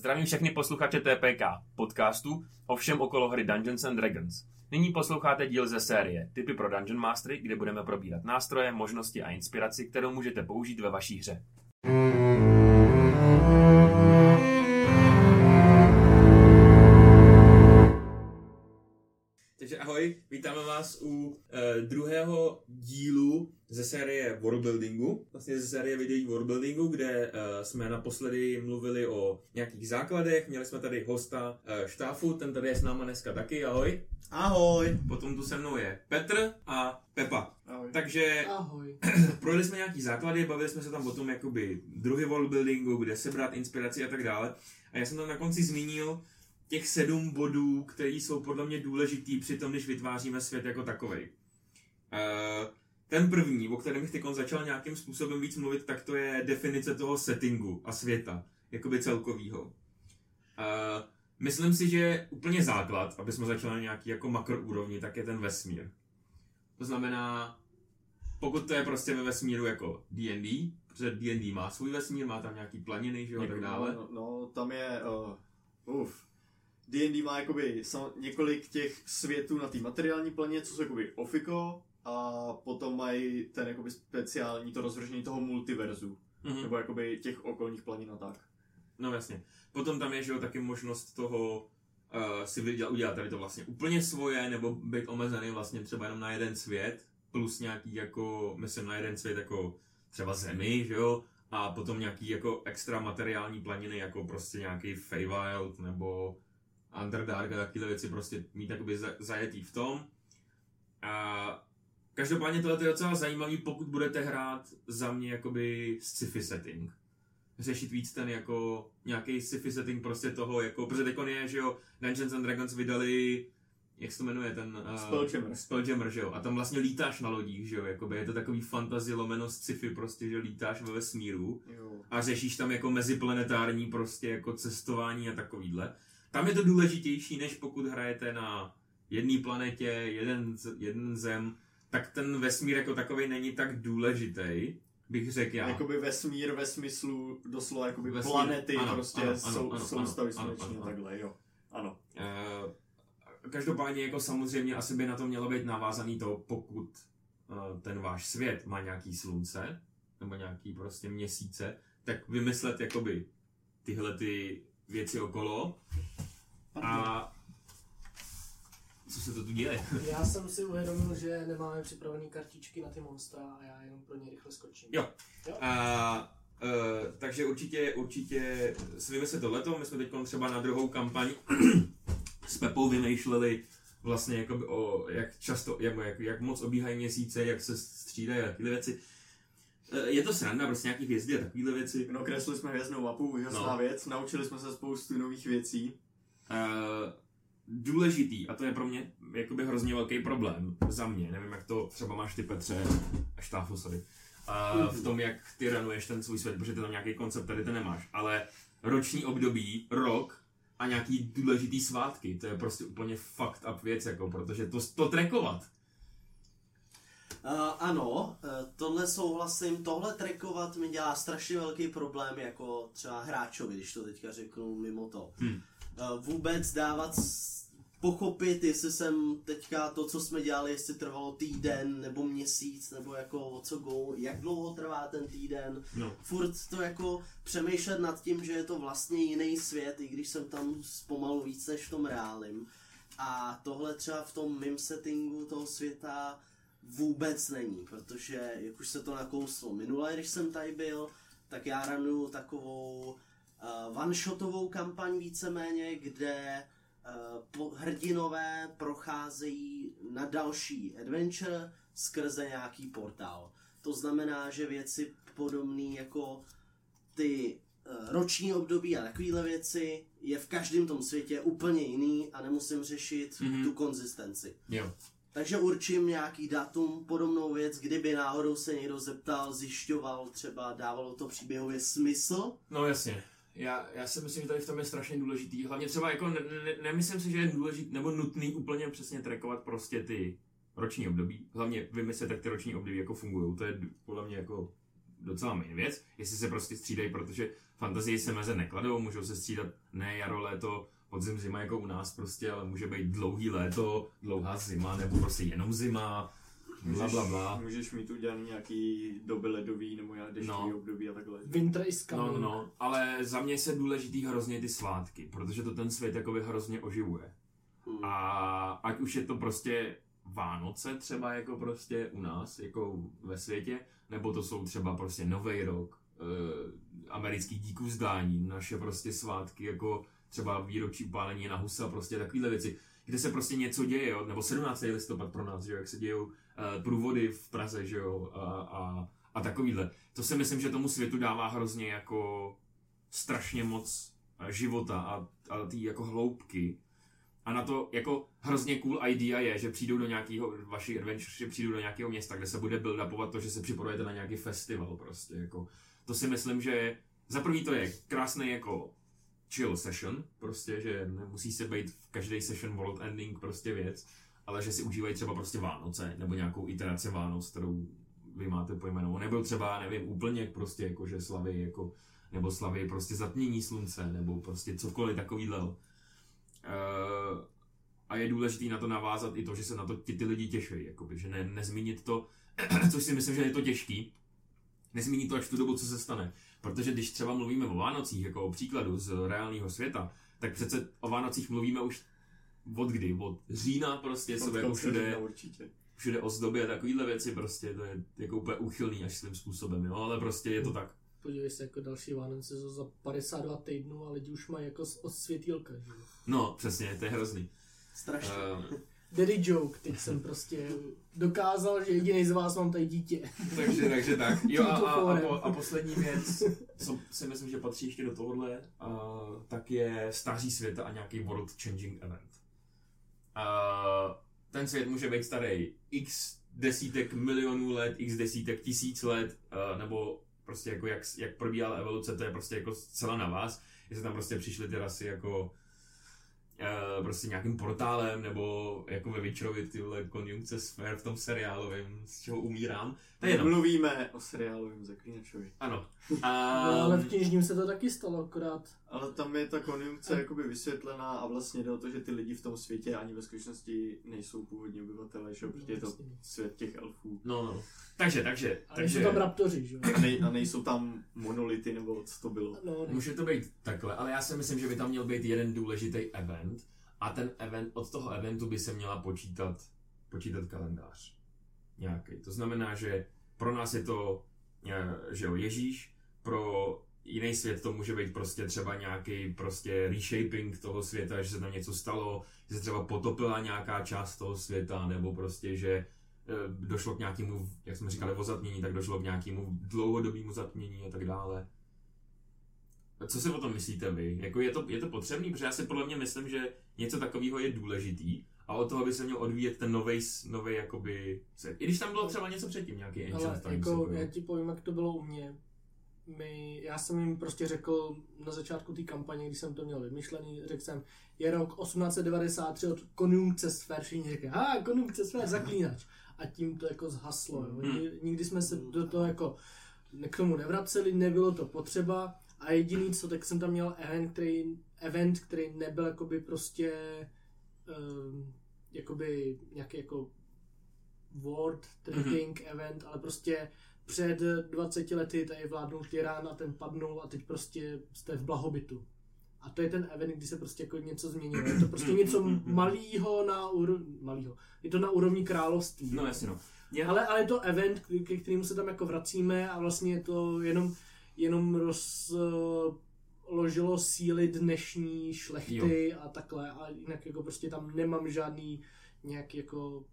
Zdravím všechny posluchače TPK, podcastu o všem okolo hry Dungeons and Dragons. Nyní posloucháte díl ze série Typy pro Dungeon Mastery, kde budeme probírat nástroje, možnosti a inspiraci, kterou můžete použít ve vaší hře. Takže ahoj, vítáme vás u uh, druhého dílu ze série Worldbuildingu, vlastně ze série videí Worldbuildingu, kde uh, jsme naposledy mluvili o nějakých základech, měli jsme tady hosta uh, Štáfu, ten tady je s náma dneska taky, ahoj. Ahoj. Potom tu se mnou je Petr a Pepa. Ahoj. Takže Ahoj. projeli jsme nějaký základy, bavili jsme se tam o tom jakoby druhý worldbuildingu, kde sebrat inspiraci a tak dále. A já jsem tam na konci zmínil těch sedm bodů, které jsou podle mě důležitý při tom, když vytváříme svět jako takový. Ten první, o kterém bych teď začal nějakým způsobem víc mluvit, tak to je definice toho settingu a světa, jakoby celkovýho. Eh, Myslím si, že úplně základ, aby jsme začali na nějaký jako makroúrovni, tak je ten vesmír. To znamená, pokud to je prostě ve vesmíru jako D&D, protože D&D má svůj vesmír, má tam nějaký planiny, že jo, a tak dále. No, no, tam je, uh, uf, D&D má jakoby sam, několik těch světů na té materiální planě, co jsou jakoby ofiko, a potom mají ten jakoby speciální to rozvržení toho multiverzu, Mhm. nebo jakoby těch okolních planin a tak. No jasně. Potom tam je, že jo, taky možnost toho uh, si vydělat, udělat tady to vlastně úplně svoje, nebo být omezený vlastně třeba jenom na jeden svět, plus nějaký jako, myslím na jeden svět jako třeba zemi, že jo, a potom nějaký jako extra materiální planiny, jako prostě nějaký Feywild, nebo Underdark a takové věci, prostě mít jakoby za- zajetý v tom. A každopádně tohle je docela zajímavý, pokud budete hrát za mě jakoby sci-fi setting řešit víc ten jako nějaký sci-fi setting prostě toho, jako, protože teď je, že jo, Dungeons and Dragons vydali, jak se to jmenuje, ten... Uh, Spelljammer. Spelljammer, že jo, a tam vlastně lítáš na lodích, že jo, jakoby je to takový fantasy lomeno sci-fi prostě, že lítáš ve vesmíru Jo. a řešíš tam jako meziplanetární prostě jako cestování a takovýhle. Tam je to důležitější, než pokud hrajete na jedné planetě, jeden, jeden zem, tak ten vesmír jako takový není tak důležitý, bych řekl já. Jakoby vesmír ve smyslu doslova jakoby Vesmír, planety ano, prostě ano, ano, sou, ano, soustavy sluneční a takhle, jo. Ano. Eh, Každopádně jako samozřejmě asi by na to mělo být navázaný to, pokud eh, ten váš svět má nějaký slunce, nebo nějaký prostě měsíce, tak vymyslet jakoby tyhle ty věci okolo a co se to tu děje? Já jsem si uvědomil, že nemáme připravené kartičky na ty monstra a já jenom pro ně rychle skočím. Jo. A, uh, takže určitě, určitě si vymyslet tohleto. My jsme teď třeba na druhou kampaň s Pepou vymýšleli vlastně jakoby o, jak často, jak, jak, jak moc obíhají měsíce, jak se střídají a takové věci. Eh, Je to sranda, prostě nějaký hvězdy a takovéhle věci. No, kreslili jsme hvězdnou mapu, úžasná No. věc, naučili jsme se spoustu nových věcí. Uh, důležitý, a to je pro mě jakoby hrozně velký problém za mě, nevím jak to třeba máš ty Petře, štáfu, sorry, uh, v tom, jak ty ranuješ ten svůj svět, protože ty tam nějaký koncept tady to nemáš, ale roční období, rok a nějaký důležitý svátky, to je prostě úplně fucked up věc, jako, protože to, to trackovat, Uh, ano, uh, tohle souhlasím, tohle trackovat mi dělá strašně velký problém jako třeba hráčovi, když to teďka řeknu mimo to. Hmm. Uh, vůbec dávat, pochopit, jestli jsem teďka to, co jsme dělali, jestli trvalo týden nebo měsíc, nebo jako o co go, jak dlouho trvá ten týden. no, Furt to jako přemýšlet nad tím, že je to vlastně jiný svět, i když jsem tam zpomalu víc než v tom reálném. A tohle třeba v tom mim settingu toho světa vůbec není, protože jak už se to nakouslo minule, když jsem tady byl, tak já ranuju takovou uh, one-shotovou kampaň víceméně, kde uh, po, hrdinové procházejí na další adventure skrze nějaký portál. To znamená, že věci podobné jako ty eh, roční období a takovéhle věci je v každém tom světě úplně jiný a nemusím řešit Mhm. mm-hmm. tu konzistenci. jo. Takže určím nějaký datum, podobnou věc, kdyby náhodou se někdo zeptal, zjišťoval, třeba dávalo to příběhově smysl. No jasně. Já, já si myslím, že tady v tom je strašně důležitý. Hlavně třeba jako ne, ne, nemyslím si, že je důležitý nebo nutný úplně přesně trackovat prostě ty roční období. Hlavně vymyslet, jak ty roční období jako fungují. To je podle mě jako docela main věc, jestli se prostě střídají, protože fantazii se meze nekladou, můžou se střídat ne jaro, léto, podzim, zima jako u nás prostě, ale může být dlouhý léto, dlouhá zima, nebo prostě jenom zima, bla bla bla. Můžeš mít udělaný nějaký doby ledový nebo nějaký deštivý No. období a takhle. Winter is No, coming. no, no, ale za mě se důležitý hrozně ty svátky, protože to ten svět jakoby hrozně oživuje. Hmm. A ať už je to prostě Vánoce třeba jako prostě u nás, jako ve světě, nebo to jsou třeba prostě Nový rok, eh, americký díků vzdání, naše prostě svátky, jako třeba výročí pálení na husa, prostě takovéhle věci, kde se prostě něco děje, jo? nebo 17. listopad pro nás, že jo? jak se dějou eh, průvody v Praze, že jo, a, a, a takovýhle. To si myslím, že tomu světu dává hrozně jako strašně moc eh, života a, a tý jako hloubky. A na to jako hrozně cool idea je, že přijdou do nějakého, vaši adventure, že přijdou do nějakého města, kde se bude build-upovat to, že se připravujete na nějaký festival prostě, jako. To si myslím, že za prvý to je krásný jako chill session, prostě, že nemusí se být v každý session world ending prostě věc, ale že si užívají třeba prostě Vánoce, nebo nějakou iteraci Vánoc, kterou vy máte pojmenovanou, nebo třeba, nevím, úplně prostě jako, že slavy jako, nebo slavy prostě zatmění slunce, nebo prostě cokoliv takovýhle. Uh, a je důležité na to navázat i to, že se na to ti ty lidi těší, jakoby, že ne, nezmínit to, což si myslím, že je to těžký, nezmínit to až v tu dobu, co se stane. Protože když třeba mluvíme o Vánocích, jako o příkladu z reálného světa, tak přece o Vánocích mluvíme už od kdy? Od října prostě, Od jsou jako všude, října určitě. všude ozdoby a takovýhle věci prostě, to je jako úplně úchylný až svým způsobem, jo, ale prostě je to tak. Podívej se, jako další Vánoce jsou za 52 týdnů a lidi už mají jako od světýlka, že jo. No, přesně, to je hrozný. Strašně. Uh, Daddy joke, teď jsem prostě dokázal, že jediný z vás mám tady dítě. takže, takže tak. Jo a, a, a, po, a poslední věc, co si myslím, že patří ještě do tohohle, uh, tak je stáří světa a nějaký world changing event. Uh, ten svět může být starý x desítek milionů let, x desítek tisíc let, uh, nebo prostě jako jak, jak probíhala evoluce, to je prostě jako zcela na vás. Jestli tam prostě přišly ty rasy jako uh, prostě nějakým portálem, nebo jako ve Witcherovi tyhle konjunkce sfér v tom seriálovém, z čeho umírám. To je jenom. Mluvíme o seriálovém zaklínačovi. Ano. No, A, ale v knižním se to taky stalo, akorát Ale tam je ta konjunkce jakoby vysvětlená a vlastně jde o to, že ty lidi v tom světě ani ve skutečnosti nejsou původní obyvatelé, že jo, protože je to svět těch elfů. no, no. Takže, takže, ale takže jsou tam raptoři, že jo. A, nej, a nejsou tam monolity nebo co to bylo. No, ne. může to být takhle, ale já si myslím, že by tam měl být jeden důležitý event a ten event, od toho eventu by se měla počítat, počítat kalendář. Nějaký. To znamená, že pro nás je to, eh, že jo, Ježíš, pro jiný svět to může být prostě třeba nějaký prostě reshaping toho světa, že se tam něco stalo, že se třeba potopila nějaká část toho světa, nebo prostě, že došlo k nějakému, jak jsme říkali, o zatmění, tak došlo k nějakému dlouhodobému zatmění a tak dále. Co si o tom myslíte vy? Jako je to, je to potřebný? Protože já si podle mě myslím, že něco takového je důležitý a od toho by se měl odvíjet ten novej, novej jakoby svět. I když tam bylo třeba něco předtím, nějaký Ancient Ale Times. jako, jako, já ti povím, jak to bylo u mě. My, já jsem jim prostě řekl na začátku té kampaně, když jsem to měl vymyšlený, řekl jsem, je rok 1893 od konjunkce sfér, všichni řekli, a konjunkce sfér, zaklínač. A tím to jako zhaslo. Jo. Hmm. Nikdy, nikdy jsme se do toho jako k tomu nevraceli, nebylo to potřeba. A jediný co, tak jsem tam měl event, který, event, který nebyl jakoby prostě um, jakoby nějaký jako world trading mm-hmm. event, ale prostě před 20 lety tady vládnul tyran a ten padnul a teď prostě jste v blahobytu. A to je ten event, kdy se prostě jako něco změnilo. Je to prostě něco malýho na úrovni, malýho. Je to na úrovni království. No jasně no. Já, Ale, ale je to event, ke kterému se tam jako vracíme a vlastně je to jenom, jenom rozložilo síly dnešní šlechty a takhle a jinak jako prostě tam nemám žádný nějak jako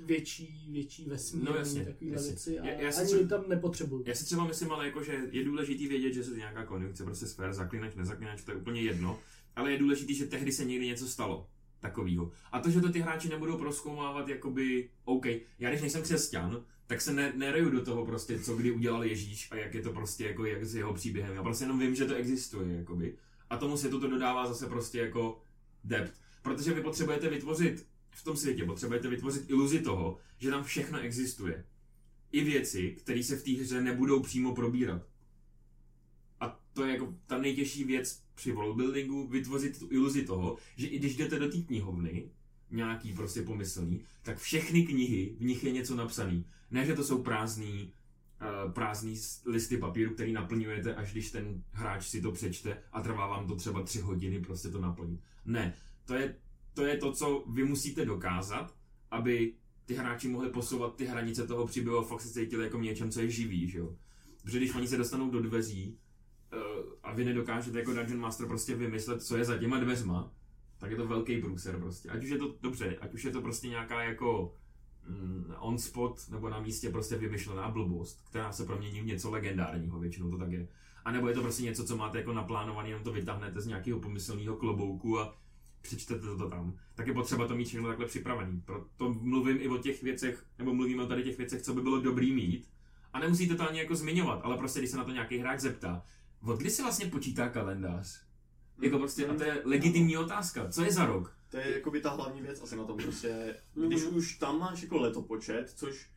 větší, větší vesmír, No jasně, takovýhle jasně. věci a Já- já si ani třeba- tam nepotřebuju. já si třeba myslím, ale jako, že je důležitý vědět, že se nějaká konjunkce, prostě sfér, zaklinač, nezaklinač, to je úplně jedno, ale je důležitý, že tehdy se někdy něco stalo takového. A to, že to ty hráči nebudou proskoumávat, jakoby, OK, já když nejsem křesťan, tak se ne, nereju do toho prostě, co kdy udělal Ježíš a jak je to prostě jako jak s jeho příběhem. Já prostě jenom vím, že to existuje, jakoby. A tomu světu to dodává zase prostě jako depth. Protože vy potřebujete vytvořit v tom světě, potřebujete vytvořit iluzi toho, že tam všechno existuje. i věci, které se v té hře nebudou přímo probírat. A to je jako ta nejtěžší věc při worldbuildingu, vytvořit tu iluzi toho, že i když jdete do té knihovny, nějaký prostě pomyslný, tak všechny knihy, v nich je něco napsaný. Ne, že to jsou prázdný, uh, prázdný listy papíru, který naplňujete, až když ten hráč si to přečte a trvá vám to třeba tři hodiny prostě to naplnit. Ne, to je, to je to, co vy musíte dokázat, aby ty hráči mohli posouvat ty hranice toho příběhu a fakt se cítili jako něčem, co je živý, že jo. Protože když oni se dostanou do dveří uh, a vy nedokážete jako Dungeon Master prostě vymyslet, co je za těma dveřma, tak je to velký průser prostě. Ať už je to dobře, ať už je to prostě nějaká jako mm, on spot nebo na místě prostě vymyšlená blbost, která se promění v něco legendárního, většinou to tak je. A nebo je to prostě něco, co máte jako naplánované, jenom to vytáhnete z nějakého pomyslného klobouku a přečtete to tam, tak je potřeba to mít všechno takhle připravený. Proto mluvím i o těch věcech, nebo mluvíme o tady těch věcech, co by bylo dobrý mít. A nemusíte to ani jako zmiňovat, ale prostě když se na to nějaký hráč zeptá, od kdy se vlastně počítá kalendář? Jako prostě, a to je legitimní otázka. Co je za rok? To je jakoby ta hlavní věc asi na tom prostě, když už tam máš jako letopočet, což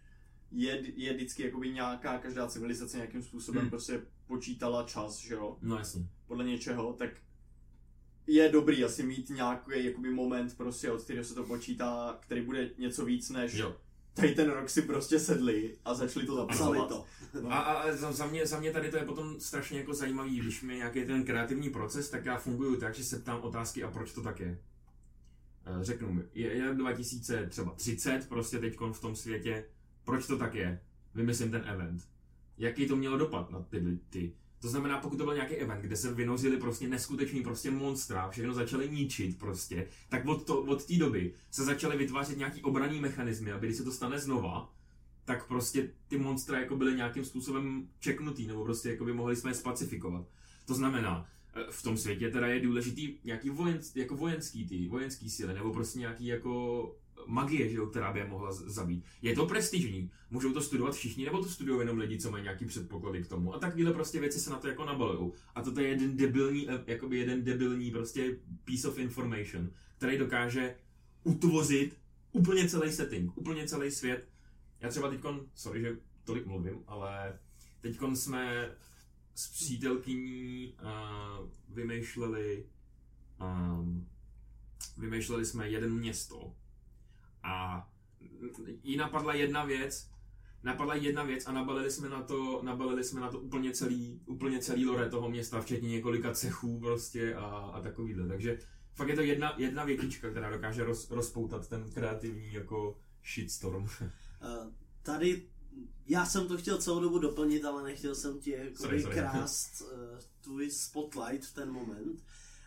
je, je vždycky jakoby nějaká, každá civilizace nějakým způsobem Hmm. prostě počítala čas, že jo, No jasně. podle něčeho, tak je dobrý asi mít nějaký jakoby moment prostě, od kterého se to počítá, který bude něco víc než Jo. tady ten rok si prostě sedli a začali to Psali zapisovat. to. No. A, a za, za, mě, za mě tady to je potom strašně jako zajímavý, když mi nějaký ten kreativní proces, tak já funguju tak, že se ptám otázky a proč to tak je. Eh, Řeknu mi, je, je 2030 prostě teď v tom světě, proč to tak je? Vymyslím ten event. Jaký to mělo dopad na ty, ty? To znamená, pokud to byl nějaký event, kde se vynořili prostě neskutečný prostě monstra, všechno začaly ničit prostě, tak od, to, od té doby se začaly vytvářet nějaký obraný mechanismy, aby když se to stane znova, tak prostě ty monstra jako byly nějakým způsobem čeknutý, nebo prostě jako by mohli jsme je spacifikovat. To znamená, eh, v tom světě teda je důležitý nějaký vojen, jako vojenský ty, vojenský síly, nebo prostě nějaký jako magie, že jo, která by je mohla zabít. Je to prestižní, můžou to studovat všichni, nebo to studují jenom lidi, co mají nějaký předpoklady k tomu. A takovéhle prostě věci se na to jako nabalují. A toto je jeden debilní, eh, jakoby jeden debilní prostě piece of information, který dokáže utvořit úplně celý setting, úplně celý svět. Já třeba teď, sorry, že tolik mluvím, ale teď jsme s přítelkyní uh, vymýšleli um, vymýšleli jsme jeden město a jí napadla jedna věc, napadla jedna věc a nabalili jsme na to, nabalili jsme na to úplně celý, úplně celý lore toho města, včetně několika cechů prostě a, a takovýhle. Takže fakt je to jedna, jedna větička, která dokáže roz, rozpoutat ten kreativní jako shitstorm. Eh, Tady, já jsem to chtěl celou dobu doplnit, ale nechtěl jsem ti Sorry, jakoby sorry. krást eh, tvůj spotlight v ten moment.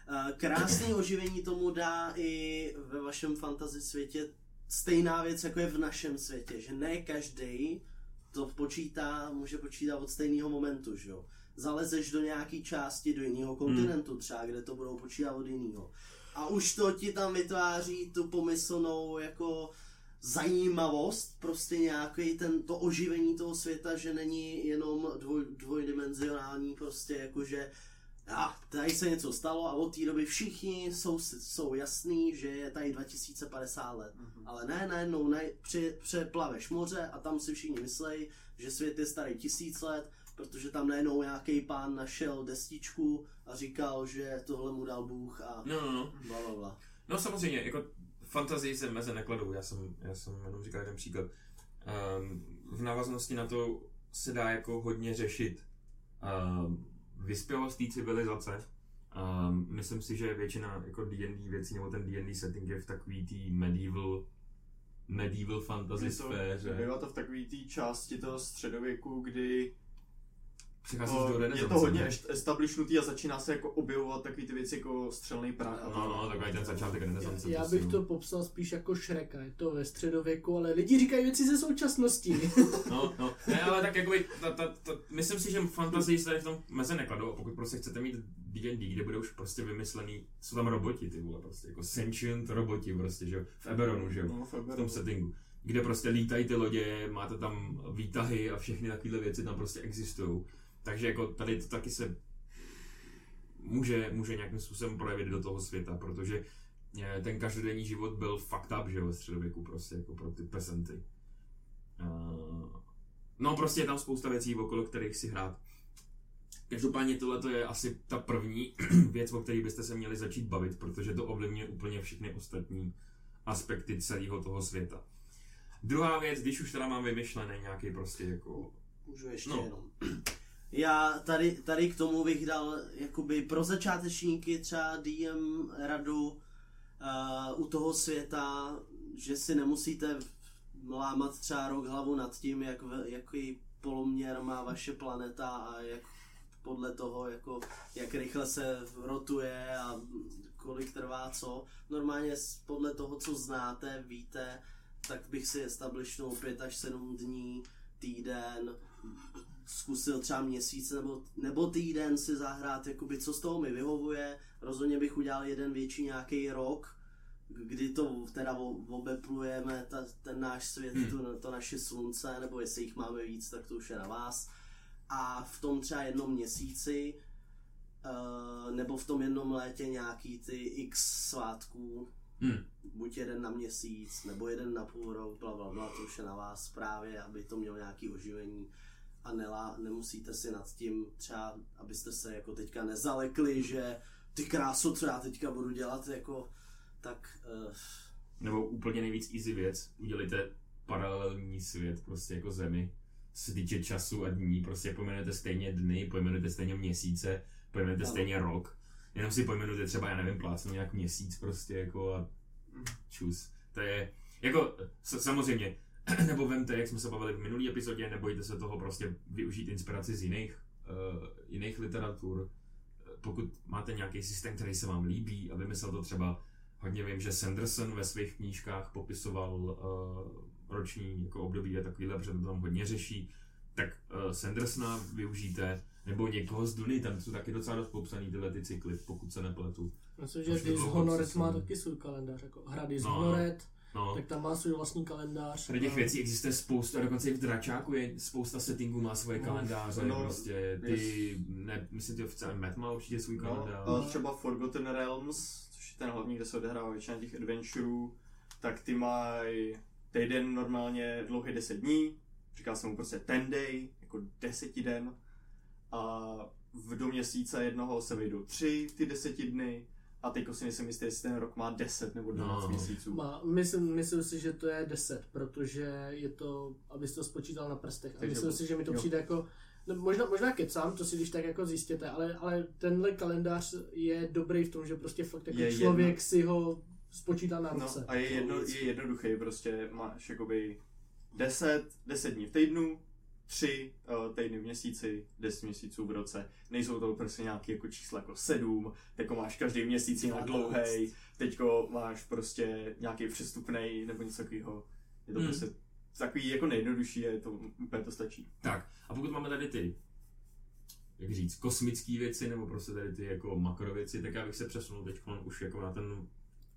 Eh, Krásné oživení tomu dá i ve vašem fantasy světě stejná věc, jako je v našem světě, že ne každý to počítá, může počítat od stejného momentu, že jo. Zalezeš do nějaký části, do jiného kontinentu třeba, kde to budou počítat od jiného. A už to ti tam vytváří tu pomyslnou jako zajímavost, prostě nějaký ten, to oživení toho světa, že není jenom dvoj, dvojdimenzionální, prostě jakože a tady se něco stalo a od té doby všichni jsou, jsou jasný, že je tady 2050 let. Mhm. Ale ne, najednou ne, při, přeplaveš moře a tam si všichni myslej, že svět je starý tisíc let, protože tam najednou nějaký pán našel destičku a říkal, že tohle mu dal Bůh a No, no, no. bla, bla, bla. No samozřejmě, jako fantazii se meze nekladou, já jsem, já jsem jenom říkal jeden příklad. Um, v návaznosti na to se dá jako hodně řešit um, vyspělost té civilizace. Um, myslím si, že většina jako D&D věcí, nebo ten D&D setting je v takový tý medieval medieval fantasy to, sféře. bývá to v takové té části toho středověku, kdy Přicházíš o, do je to hodně establishnutý a začíná se jako objevovat takový ty věci jako střelný prach. No, no, takový ten začátek renesance. Já prostě, bych to popsal spíš jako Shreka, je to ve středověku, ale lidi říkají věci ze současnosti. No, no, ne, ale tak jakoby, ta, ta, ta, myslím si, že fantazii se tady v tom meze nekladou a pokud prostě chcete mít D&D, kde bude už prostě vymyslený, jsou tam roboti, ty vole, prostě, jako sentient roboti prostě, že jo, v Eberonu, že jo, No, v v tom settingu, kde prostě lítají ty lodě, máte tam výtahy a všechny takovéhle věci tam prostě existují. Takže jako tady to taky se může, může nějakým způsobem projevit do toho světa, protože eh, ten každodenní život byl fucked up, že jo, ve středověku prostě, jako pro ty pezenty. Uh, No prostě je tam spousta věcí, okolo kterých si hrát. Každopádně tohle to je asi ta první věc, o které byste se měli začít bavit, protože to ovlivňuje úplně všechny ostatní aspekty celého toho světa. Druhá věc, když už teda mám vymyšlený nějaký prostě jako... Můžu ještě no. jenom. Já tady, tady k tomu bych dal jakoby pro začátečníky třeba DM radu uh, u toho světa, že si nemusíte lámat třeba rok hlavu nad tím, jak, jaký poloměr má vaše planeta a jak podle toho, jako, jak rychle se rotuje a kolik trvá co. Normálně podle toho, co znáte, víte, tak bych si establishnul 5 až 7 dní, týden, zkusil třeba měsíc nebo, nebo týden si zahrát, jakoby, co z toho mi vyhovuje. Rozhodně bych udělal jeden větší nějaký rok, kdy to teda obeplujeme ta, ten náš svět, Hmm. to, to naše slunce, nebo jestli jich máme víc, tak to už je na vás. A v tom třeba jednom měsíci, eh, nebo v tom jednom létě nějaký ty x svátků, Hm. buď jeden na měsíc, nebo jeden na půl rok, bla, bla, bla, to už je na vás právě, aby to mělo nějaký oživení a nelá, nemusíte si nad tím třeba, abyste se jako teďka nezalekli, že ty kráso, co já teďka budu dělat, jako, tak uh, Nebo úplně nejvíc easy věc, udělejte paralelní svět, prostě jako zemi, co se týče času a dní, prostě pojmenujete stejně dny, pojmenujete stejně měsíce, pojmenujete Ano. stejně rok, jenom si pojmenujete třeba, já nevím, plácnu nějak měsíc prostě jako a čus. To je, jako, samozřejmě, nebo vemte, jak jsme se bavili v minulý epizodě, nebojte se toho prostě využít inspiraci z jiných, uh, jiných literatur. Pokud máte nějaký systém, který se vám líbí a vymyslel to třeba, hodně vím, že Sanderson ve svých knížkách popisoval uh, roční jako období a takovýhle, protože to tam hodně řeší, tak uh, Sandersona využijte, nebo někoho z Duny, tam jsou taky docela dost popsaný tyhle ty cykly, pokud se nepletu. Myslím, že Už to Dis dlouho, Honored co má taky svůj kalendář, jako hra Dis No. Honored, No, tak tam má svůj vlastní kalendář. Tady těch věcí existuje spousta, a dokonce i v Dračáku je spousta settingů, má svoje No. kalendáře, No, prostě ty, ne, myslím, že oficiálně Matt má určitě svůj No, kalendář. a třeba Forgotten Realms, což je ten hlavní, kde se odehrává většina těch adventureů, tak ty mají týden normálně dlouhý 10 dní, říká se mu prostě ten day, jako desetiden, a v do měsíce jednoho se vejdou tři ty deseti dny, a teďko si nejsem jistý, jestli ten rok má 10 nebo 12 No. měsíců. Má, myslím, myslím si, že to je 10, protože je to, abys to spočítal na prstech. A myslím si, že mi to jo. přijde jako, no, možná, možná kecám, to si když tak jako zjistěte, ale, ale tenhle kalendář je dobrý v tom, že prostě fakt jako Je člověk jedno- si ho spočítá na No, ruce. a je, jedno, je jednoduchý, prostě máš jakoby 10, 10 dní v týdnu, 3 uh, týdny v měsíci, 10 měsíců v roce. Nejsou to prostě nějaké jako čísla jako 7, teďko máš každý měsíc jinak dlouhý, teďko máš prostě nějaký přestupný nebo něco takového. Je to Hmm. prostě takový jako nejjednodušší, je to úplně to stačí. Tak, a pokud máme tady ty, jak říct, kosmické věci, nebo prostě tady ty jako makrověci, tak já bych se přesunul teď už jako na ten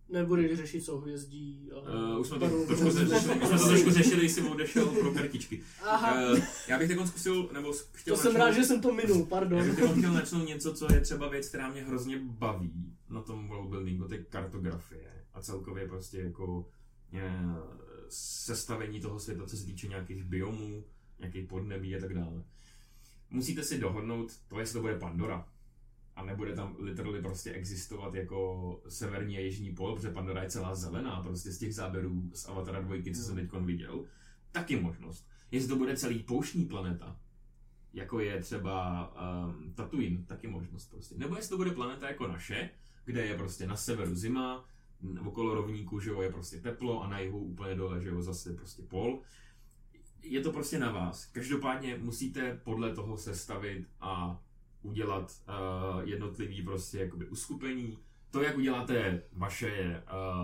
Nebudeš řešit souhvězdí. Uh, už jsme to trošku řešili, už jsme to trošku řešili, jestli odešel pro kartičky. Aha, Uh, já bych teď zkusil, nebo chtěl to jsem rád, že jsem to minul, Já pardon. bych teď chtěl načnout něco, co je třeba věc, která mě hrozně baví na tom worldbuildingu, to je kartografie a celkově prostě jako je, sestavení toho světa, co se týče nějakých biomů, nějakých podnebí a tak dále. Musíte si dohodnout to, jestli to bude Pandora. A nebude tam literally prostě existovat jako severní a jižní pol, protože Pandora je celá zelená, prostě z těch záběrů z Avatara 2, co jsem teď viděl. Taky možnost. Jestli to bude celý pouštní planeta, jako je třeba um, Tatooine, taky možnost prostě. Nebo jestli to bude planeta jako naše, kde je prostě na severu zima, okolo rovníku, že jo, je prostě teplo a na jihu úplně dole, že jo, zase prostě pol. Je to prostě na vás. Každopádně musíte podle toho sestavit a udělat uh, jednotlivý prostě jakoby uskupení. To, jak uděláte vaše,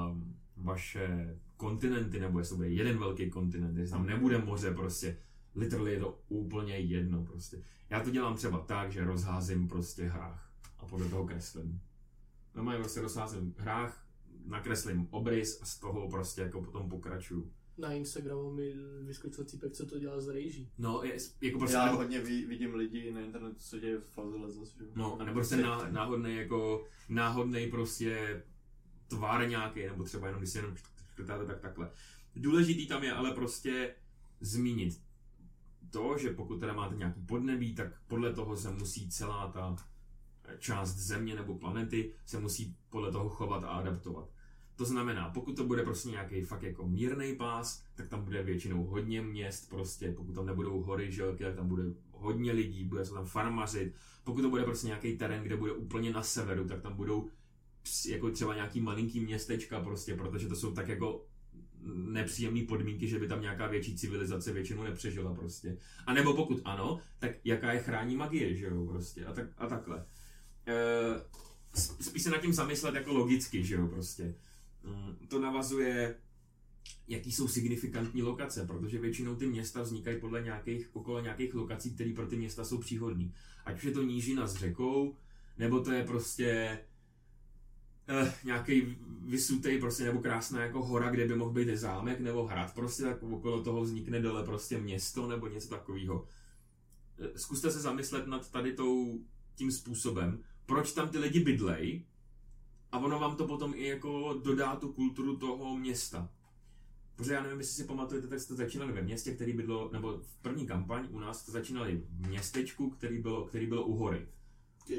um, vaše kontinenty, nebo jestli bude jeden velký kontinent, jestli tam nebude moře prostě, literally je to úplně jedno prostě. Já to dělám třeba tak, že rozházím prostě hrách a podle toho kreslím. Normálně prostě rozházím hrách, nakreslím obrys a z toho prostě jako potom pokračuju. Na Instagramu mi vyskočil týpek, co to dělá z rejží. No, je, jako prostě, Já nebo, hodně ví, vidím lidi na internetu, co děje v puzzle zase, no, a nebo prostě ná, náhodný jako, náhodný prostě tvár nějaký, nebo třeba jenom, když si jenom škrtáte tak takhle. Důležitý tam je ale prostě zmínit to, že pokud teda máte nějaký podnebí, tak podle toho se musí celá ta část země nebo planety se musí podle toho chovat a adaptovat. To znamená, pokud to bude prostě nějaký fakt jako mírný pás, tak tam bude většinou hodně měst, prostě pokud tam nebudou hory, želky, tak tam bude hodně lidí, bude se tam farmařit. Pokud to bude prostě nějaký terén, kde bude úplně na severu, tak tam budou jako třeba nějaký malinký městečka prostě, protože to jsou tak jako nepříjemné podmínky, že by tam nějaká větší civilizace většinou nepřežila prostě. A nebo pokud ano, tak jaká je chrání magie, že jo, prostě a, tak, a takhle. E, spíš se nad tím zamyslet jako logicky, že jo, prostě. Mm, to navazuje, jaký jsou signifikantní lokace, protože většinou ty města vznikají podle nějakých, okolo nějakých lokací, které pro ty města jsou příhodné. Ať už je to nížina s řekou, nebo to je prostě eh, nějaký vysutej prostě nebo krásná jako hora, kde by mohl být zámek nebo hrad prostě, tak okolo toho vznikne dole prostě město nebo něco takového. Eh, Zkuste se zamyslet nad tady tou, tím způsobem, proč tam ty lidi bydlej a ono vám to potom i jako dodá tu kulturu toho města. Protože já nevím, jestli si pamatujete, tak jste začínali ve městě, který bydlo, nebo v první kampaň u nás jste začínali v městečku, který bylo, který bylo u hory.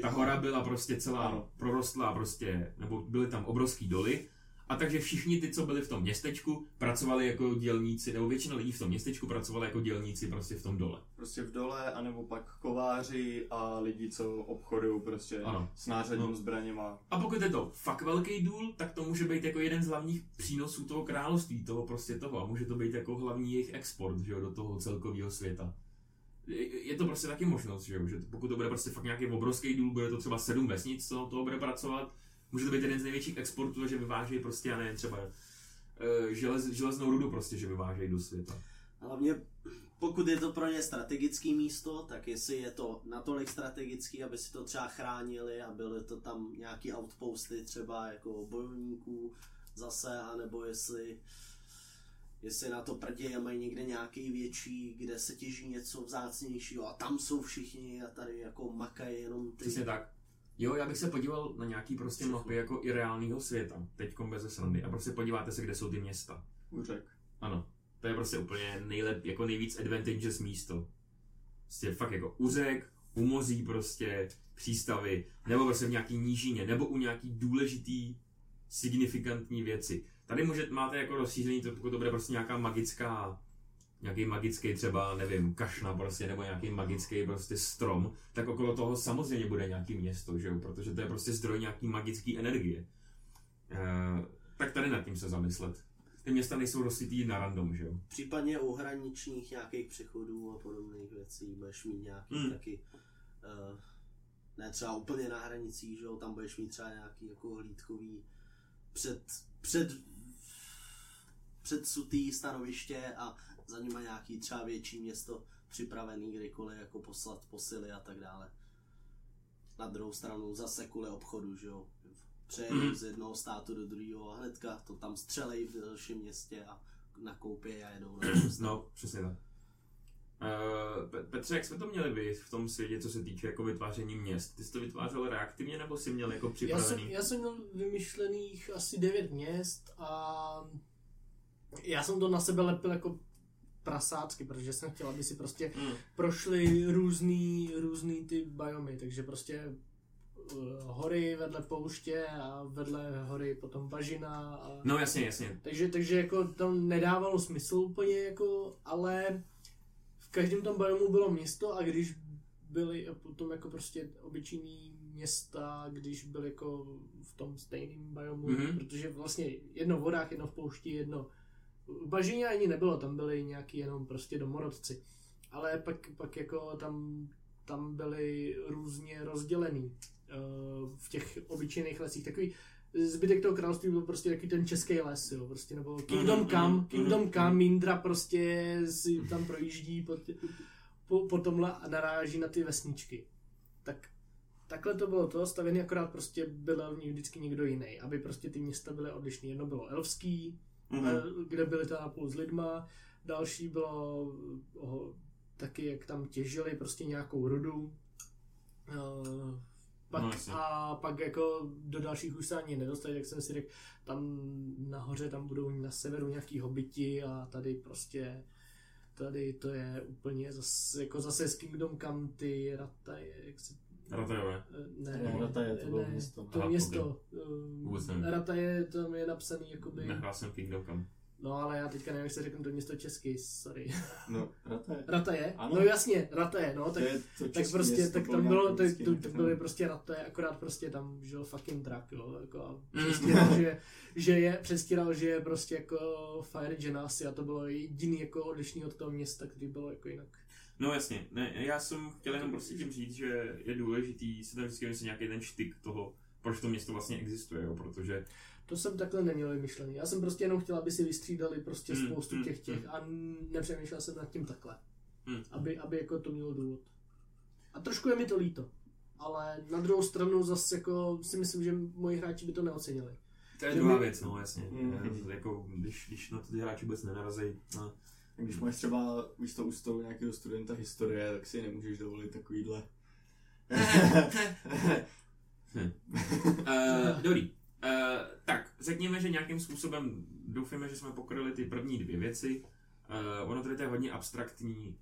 Ta hora byla prostě celá prorostlá prostě, nebo byly tam obrovský doly. A takže všichni ty, co byli v tom městečku, pracovali jako dělníci, nebo většina lidí v tom městečku pracovali jako dělníci prostě v tom dole. Prostě v dole, anebo pak kováři a lidi, co obchodují prostě Ano. s nářadním No. zbraněma. A pokud je to fakt velký důl, tak to může být jako jeden z hlavních přínosů toho království, toho prostě toho. A může to být jako hlavní jejich export, že jo, do toho celkového světa. Je to prostě taky možnost, že jo, že pokud to bude prostě fakt nějaký obrovský důl, bude to třeba sedm vesnic, co toho bude pracovat, může to být jeden z největších exportů, že vyvážejí prostě, já nevím, třeba eh, želez, železnou rudu prostě, že vyvážejí do světa. Hlavně pokud je to pro ně strategický místo, tak jestli je to natolik strategický, aby si to třeba chránili a byly to tam nějaký outposty třeba jako bojovníků zase, anebo jestli jestli na to prdě a mají někde nějaký větší, kde se těží něco vzácnějšího a tam jsou všichni a tady jako makají jenom ty. Přesně tak. Jo, já bych se podíval na nějaký prostě mapy jako i reálného světa, teďkom bez srandy, a prostě podíváte se, kde jsou ty města. Uřek. Ano, to je prostě úplně nejlep, jako nejvíc advantageous místo. Prostě fakt jako u řek, u mozí prostě, přístavy, nebo prostě v nějaký nížině, nebo u nějaký důležitý, signifikantní věci. Tady můžete, máte jako rozšíření, to, pokud to bude prostě nějaká magická, nějaký magický třeba, nevím, kašna prostě, nebo nějaký magický prostě strom, tak okolo toho samozřejmě bude nějaký město, že jo, protože to je prostě zdroj nějaký magické energie. E, tak tady nad tím se zamyslet. Ty města nejsou rozsitý na random, že jo. Případně u hraničních nějakých přechodů a podobných věcí budeš mít nějaký Hmm. taky, uh, ne třeba úplně na hranicích, že jo, tam budeš mít třeba nějaký jako hlídkový před, před, předsutý stanoviště a za nima nějaký třeba větší město připravený kdykoliv jako poslat posily a tak dále. Na druhou stranu zase kvůli obchodu, že jo. Přejedou Mhm. z jednoho státu do druhého a hnedka to tam střelej v dalším městě a nakoupí a jedou na. No, přesně tak. Uh, Petře, jak jsme to měli vy v tom světě, co se týče jako vytváření měst? Ty jsi to vytvářel reaktivně, nebo jsi měl jako Já jsem, připravený? já jsem měl vymyšlených asi devět měst a já jsem to na sebe lepil jako prasácky, protože jsem chtěl, aby si prostě Mm. prošly různý, různý ty biomy, takže prostě uh, hory vedle pouště a vedle hory potom bažina a No jasně, jasně. takže, takže jako to nedávalo smysl úplně jako, ale v každém tom biomu bylo město a když byly potom jako prostě obyčejný města, když byly jako v tom stejném biomu, Mhm. mm-hmm. protože vlastně jedno v vodách, jedno v poušti, jedno v bažině ani nebylo, tam byly nějaký jenom prostě domorodci. Ale pak, pak jako tam, tam byly různě rozdělený eh, v těch obyčejných lesích. Takový zbytek toho království byl prostě takový ten český les, jo, prostě, nebo Kingdom Mhm, Come, mhm, Kingdom mhm. Come, Mindra prostě si tam projíždí po, po, po tomhle a naráží na ty vesničky. Tak takhle to bylo to, stavěný akorát prostě byl v ní vždycky někdo jiný, aby prostě ty města byly odlišné. Jedno bylo elfský, Mhm. Mm-hmm. kde byly tam napůl s lidma, další bylo o, taky, jak tam těžili prostě nějakou rudu. Uh, pak, No, jasně. a pak jako do dalších už se ani nedostali, tak jsem si řekl, tam nahoře tam budou na severu nějaký hobiti a tady prostě tady to je úplně zase, jako zase s Kingdom Come, ty Rata je, jak se, Ratajové. eh, ne, Ne, Rata je, to bylo ne, město. To Aha, město. Vůbec Um, nevím. Rata je, tam je napsaný jakoby, Nehrál jsem Kingdom Come. no ale já teďka nevím, jak se řeknu to město česky, sorry. No, Rata je. Rata je? Ano. No jasně, Rata je, no, To tak je to tak prostě, město, tak tam bylo, tak to, to byly prostě raté, akorát prostě tam žil fucking drak, jo, jako a Mm. předstíral, že, že je, předstíral, že je prostě jako Fire Genasi a to bylo jediný jako odlišný od toho města, který bylo jako jinak. No jasně, ne, já jsem chtěl jenom prostě tím říct, že je důležitý si tam vždycky myslet nějaký ten štyk toho, proč to město vlastně existuje, jo, protože To jsem takhle neměl vymyšlený. Já jsem prostě jenom chtěl, aby si vystřídali prostě Mm, spoustu mm, těch těch mm. a nepřemýšlel jsem nad tím takhle. Mm. Aby, aby jako to mělo důvod. A trošku je mi to líto. Ale na druhou stranu zase jako si myslím, že moji hráči by to neocenili. to je druhá my- věc, no jasně. Mhm. Jako, když, když na to ty hráči vůbec nenarazí, no. Když máš třeba místo u stolu nějakého studenta historie, tak si nemůžeš dovolit takovýhle. Uh, dobrý. Uh, tak, řekněme, že nějakým způsobem doufáme, že jsme pokryli ty první dvě věci. Uh, ono tady to je hodně abstraktní,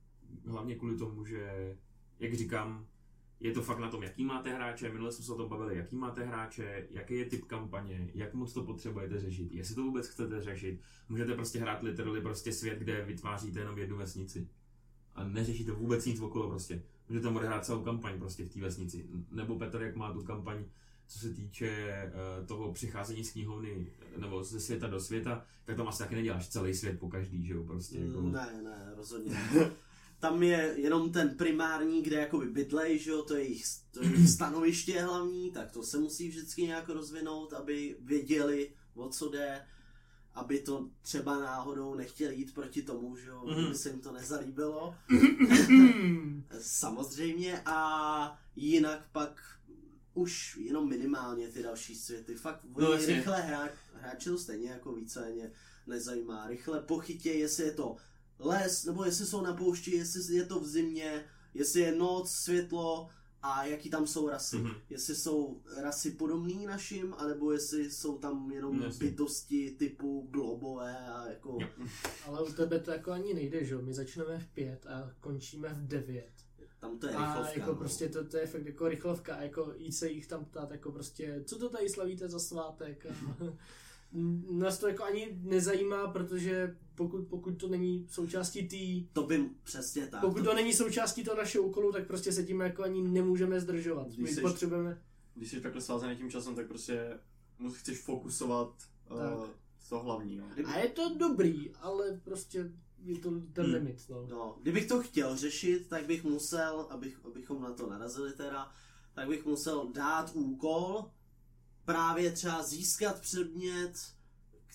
hlavně kvůli tomu, že, jak říkám, je to fakt na tom, jaký máte hráče, minule jsme se o tom bavili, jaký máte hráče, jaký je typ kampaně, jak moc to potřebujete řešit, jestli to vůbec chcete řešit. Můžete prostě hrát literally prostě svět, kde vytváříte jenom jednu vesnici. A neřešíte vůbec nic okolo prostě. Můžete tam odehrát celou kampaň prostě v té vesnici. Nebo Petr, jak má tu kampaň, co se týče uh, toho přicházení z knihovny, nebo ze světa do světa, tak tam asi taky neděláš celý svět po každý, že jo, prostě jako... Ne, ne, rozhodně. Tam je jenom ten primární, kde jakoby bydlej, že jo, to je jejich, to je jejich stanoviště hlavní, tak to se musí vždycky nějak rozvinout, aby věděli, o co jde, aby to třeba náhodou nechtěli jít proti tomu, že jo, Mhm. kdyby se jim to nezalíbilo. Samozřejmě a jinak pak už jenom minimálně ty další světy. Fakt No, rychle hra, hráči to stejně jako víceméně nezajímá. Rychle pochytě, jestli je to les, nebo jestli jsou na poušti, jestli je to v zimě, jestli je noc, světlo a jaký tam jsou rasy. Mhm. Jestli jsou rasy podobný našim, anebo jestli jsou tam jenom No, jasně. bytosti typu blobové a jako... Jo. Ale u tebe to jako ani nejde, že jo? My začneme v pět a končíme v devět. Tam to je A rychlovka. jako no. prostě to, to je fakt jako rychlovka, a jako jít se jich tam ptát, jako prostě, co to tady slavíte za svátek? A, nás to jako ani nezajímá, protože pokud, pokud to není součástí tý, To by přesně tak. pokud to není součástí toho našeho úkolu, tak prostě se tím jako ani nemůžeme zdržovat. Když My seš- potřebujeme, Když jsi takhle svázaný tím časem, tak prostě mus- chceš fokusovat uh, to hlavní. No. a je to dobrý, ale prostě je to ten Hmm. limit, no. No, kdybych to chtěl řešit, tak bych musel, abych, abychom na to narazili teda, tak bych musel dát úkol, právě třeba získat předmět,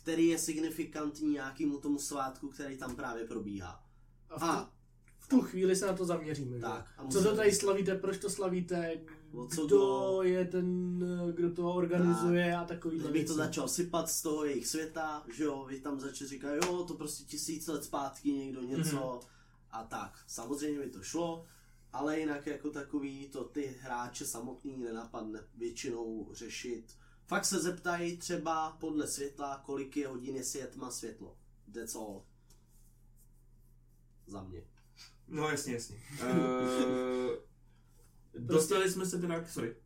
který je signifikantní nějakému tomu svátku, který tam právě probíhá. A v, tu, A, v tu chvíli se na to zaměříme. tak. A Co to tady slavíte, proč to slavíte, O co kdo to- je ten, kdo to organizuje a takový Kdybych to začal sypat z toho jejich světa, že jo, vy tam začali říkat, jo, to prostě tisíc let zpátky někdo něco Mhm. a tak. Samozřejmě by to šlo, ale jinak jako takový to ty hráče samotný nenapadne většinou řešit. Fakt se zeptají třeba podle světla, kolik je hodin, jestli je tma světlo. That's all. Za mě. No jasně, jasně. Uh, dostali jsme se teda, sorry.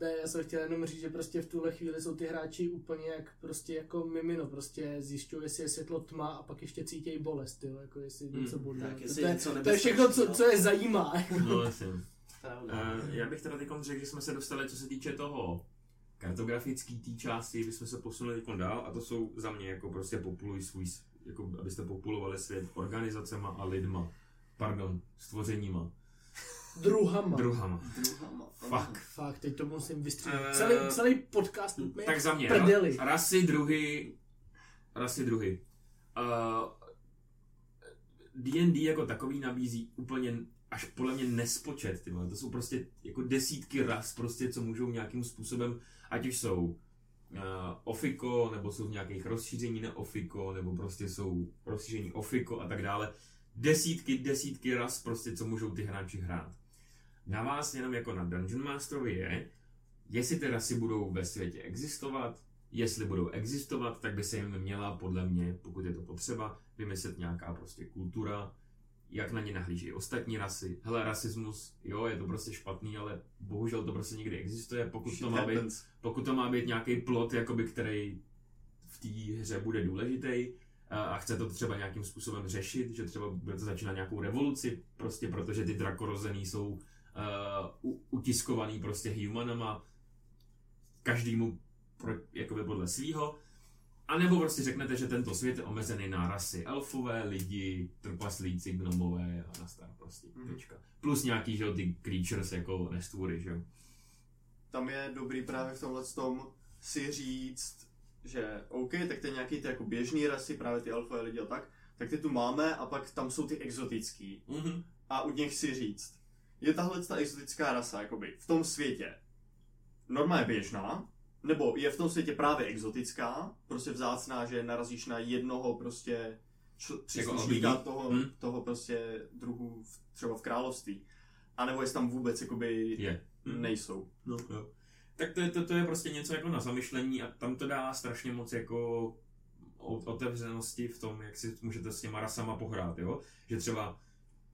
Ne, já jsem chtěl jenom říct, že prostě v tuhle chvíli jsou ty hráči úplně jak prostě jako mimino, prostě zjišťují, jestli je světlo tma a pak ještě cítějí bolest, jo, jako jestli Hmm, něco bolí. tak To- jestli to, je, něco to je všechno, co, co je zajímá. No jasně. Uh, já bych teda teď řekl, že jsme se dostali, co se týče toho kartografický té části, bychom se posunuli teď dál a to jsou za mě jako prostě populuj svůj, jako abyste populovali svět organizacema a lidma. Pardon, stvořeníma. Druhama. Druhama. Druhama. Fuck. Fakt, teď to musím vystřílet. Eh, celý, celý podcast úplně Tak za mě, prdeli. ra- rasy, druhy, rasy, druhy. Uh, D&D jako takový nabízí úplně až podle mě nespočet, ty vole. To jsou prostě jako desítky ras, prostě, co můžou nějakým způsobem, ať už jsou uh, ofiko, nebo jsou v nějakých rozšíření na ofiko, nebo prostě jsou rozšíření ofiko a tak dále. Desítky, desítky ras, prostě, co můžou ty hráči hrát. Na vás jenom jako na Dungeon Masterovi je, jestli ty rasy budou ve světě existovat, jestli budou existovat, tak by se jim měla, podle mě, pokud je to potřeba, vymyslet nějaká prostě kultura, jak na ně nahlíží ostatní rasy. Hele, rasismus, jo, je to prostě špatný, ale bohužel to prostě někdy existuje, pokud to má být pokud to má být nějaký plot, jakoby, který v té hře bude důležitý a- chce to třeba nějakým způsobem řešit, že třeba bude to začínat nějakou revoluci, prostě protože ty drakorozený jsou uh, utiskovaný prostě humanama, každému pro, jakoby podle svýho, a nebo prostě řeknete, že tento svět je omezený na rasy elfové, lidi, trpaslíci, gnomové a nastar prostě, Mhm. tečka. Plus nějaký, že jo, ty creatures jako nestvůry, že jo. Tam je dobrý právě v tomhle tom si říct, že OK, tak ty nějaký ty jako běžný rasy, právě ty alfové lidi a tak, tak ty tu máme a pak tam jsou ty exotický. Mhm. A u nich si říct, je tahle ta exotická rasa jakoby v tom světě normálně běžná, nebo je v tom světě právě exotická, prostě vzácná, že narazíš na jednoho prostě čl- příslušníka albíní. toho, Hm. toho prostě druhu v, třeba v království. A nebo jestli tam vůbec jakoby Je. nejsou. No, jo. Tak to je, to, to je prostě něco jako na zamyšlení a tam to dá strašně moc jako otevřenosti v tom, jak si můžete s těma rasama pohrát, jo? Že třeba,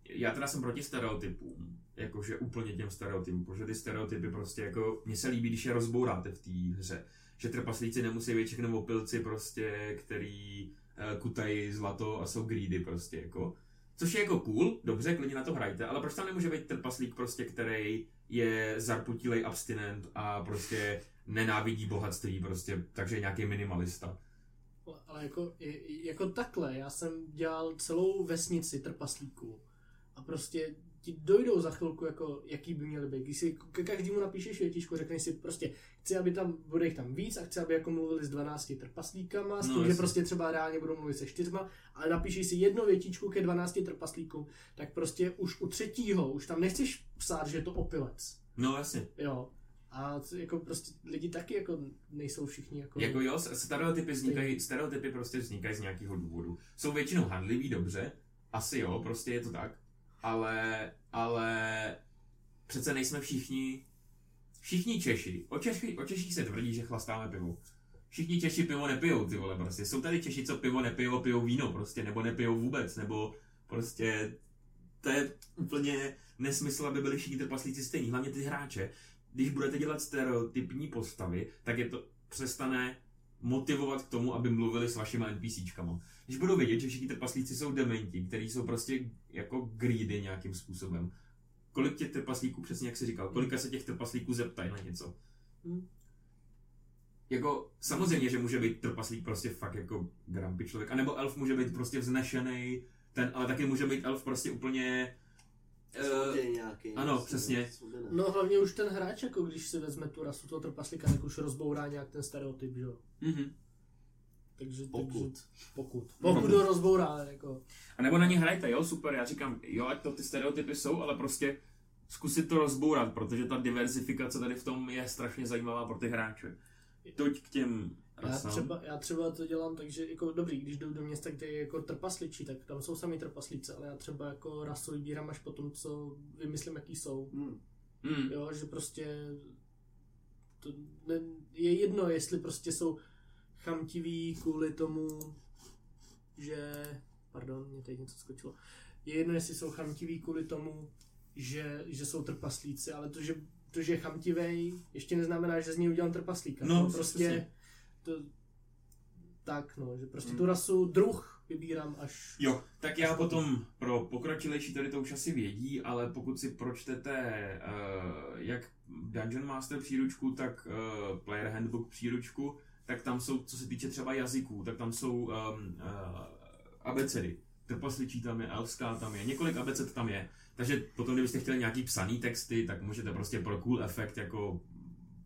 já teda jsem proti stereotypům, jakože úplně těm stereotypům, protože ty stereotypy prostě jako, mně se líbí, když je rozbouráte v té hře. Že trpaslíci nemusí být všechno opilci prostě, který uh, kutají zlato a jsou greedy prostě jako. Což je jako cool, dobře, klidně na to hrajte, ale proč tam nemůže být trpaslík prostě, který je zarputilej abstinent a prostě nenávidí bohatství prostě, takže nějaký minimalista. Ale jako, jako takhle, já jsem dělal celou vesnici trpaslíků a prostě ti dojdou za chvilku, jako, jaký by měly být. Když si ke každému napíšeš větičku, řekneš si prostě, chci, aby tam, bude jich tam víc a chci, aby jako mluvili s 12 trpaslíkama, s No, tím, že jasně. prostě třeba reálně budou mluvit se čtyřma, ale napíšeš si jedno větičku ke 12 trpaslíkům, tak prostě už u třetího, už tam nechceš psát, že je to opilec. No jasně. Jo. A jako prostě lidi taky jako nejsou všichni jako... Jako jo, stereotypy vznikají, stereotypy prostě vznikají z nějakého důvodu. Jsou většinou handlivý, dobře, asi jo, prostě je to tak, ale, ale přece nejsme všichni, všichni Češi, o, Češi, o Češích se tvrdí, že chlastáme pivo. Všichni Češi pivo nepijou, ty vole, prostě. Jsou tady Češi, co pivo nepijou, pijou víno, prostě, nebo nepijou vůbec, nebo prostě, to je úplně nesmysl, aby byli všichni trpaslíci stejní, hlavně ty hráče. Když budete dělat stereotypní postavy, tak je to přestane motivovat k tomu, aby mluvili s vašimi NPCčkama. Když budou vědět, že všichni trpaslíci jsou dementi, kteří jsou prostě jako greedy nějakým způsobem, kolik těch trpaslíků, přesně jak jsi říkal, kolika se těch trpaslíků zeptají na něco. Hmm. Jako, samozřejmě, že může být trpaslík prostě fakt jako grumpy člověk, anebo elf může být prostě vznešený, ten, ale taky může být elf prostě úplně... eh, nějaký. ano, prostě, přesně. No hlavně už ten hráč, jako když si vezme tu rasu toho trpaslíka, tak už rozbourá nějak ten stereotyp, že jo. mhm. Takže, Pokud. Takže, pokud. Pokud ho rozbourá, jako. A nebo na ně hrajte, jo, super, já říkám, jo, ať to ty stereotypy jsou, ale prostě zkusit to rozbourat, protože ta diversifikace tady v tom je strašně zajímavá pro ty hráče. Toť k těm Já třeba, já třeba to dělám tak, že jako dobrý, když jdu do města, kde je jako trpasličí, tak tam jsou sami trpaslíci, ale já třeba jako rasu vybírám až po tom, co vymyslím, jaký jsou. Hmm. Mm. Jo, že prostě to ne, je jedno, jestli prostě jsou chamtiví kvůli tomu, že, pardon, mě tady něco skočilo, je jedno, jestli jsou chamtiví kvůli tomu, že, že jsou trpaslíci, ale to, že, to, že je chamtivej, ještě neznamená, že z něj udělám trpaslíka. No, prostě, přesně. To, tak no, že prostě Hmm. tu rasu druh vybírám až... Jo, tak já potom pro pokročilejší tady to už asi vědí, ale pokud si pročtete uh, jak Dungeon Master příručku, tak uh, Player Handbook příručku, tak tam jsou, co se týče třeba jazyků, tak tam jsou um, uh, abecedy. Trpasličí tam je, elfská tam je, několik abeced tam je. Takže potom, kdybyste chtěli nějaký psaný texty, tak můžete prostě pro cool efekt jako,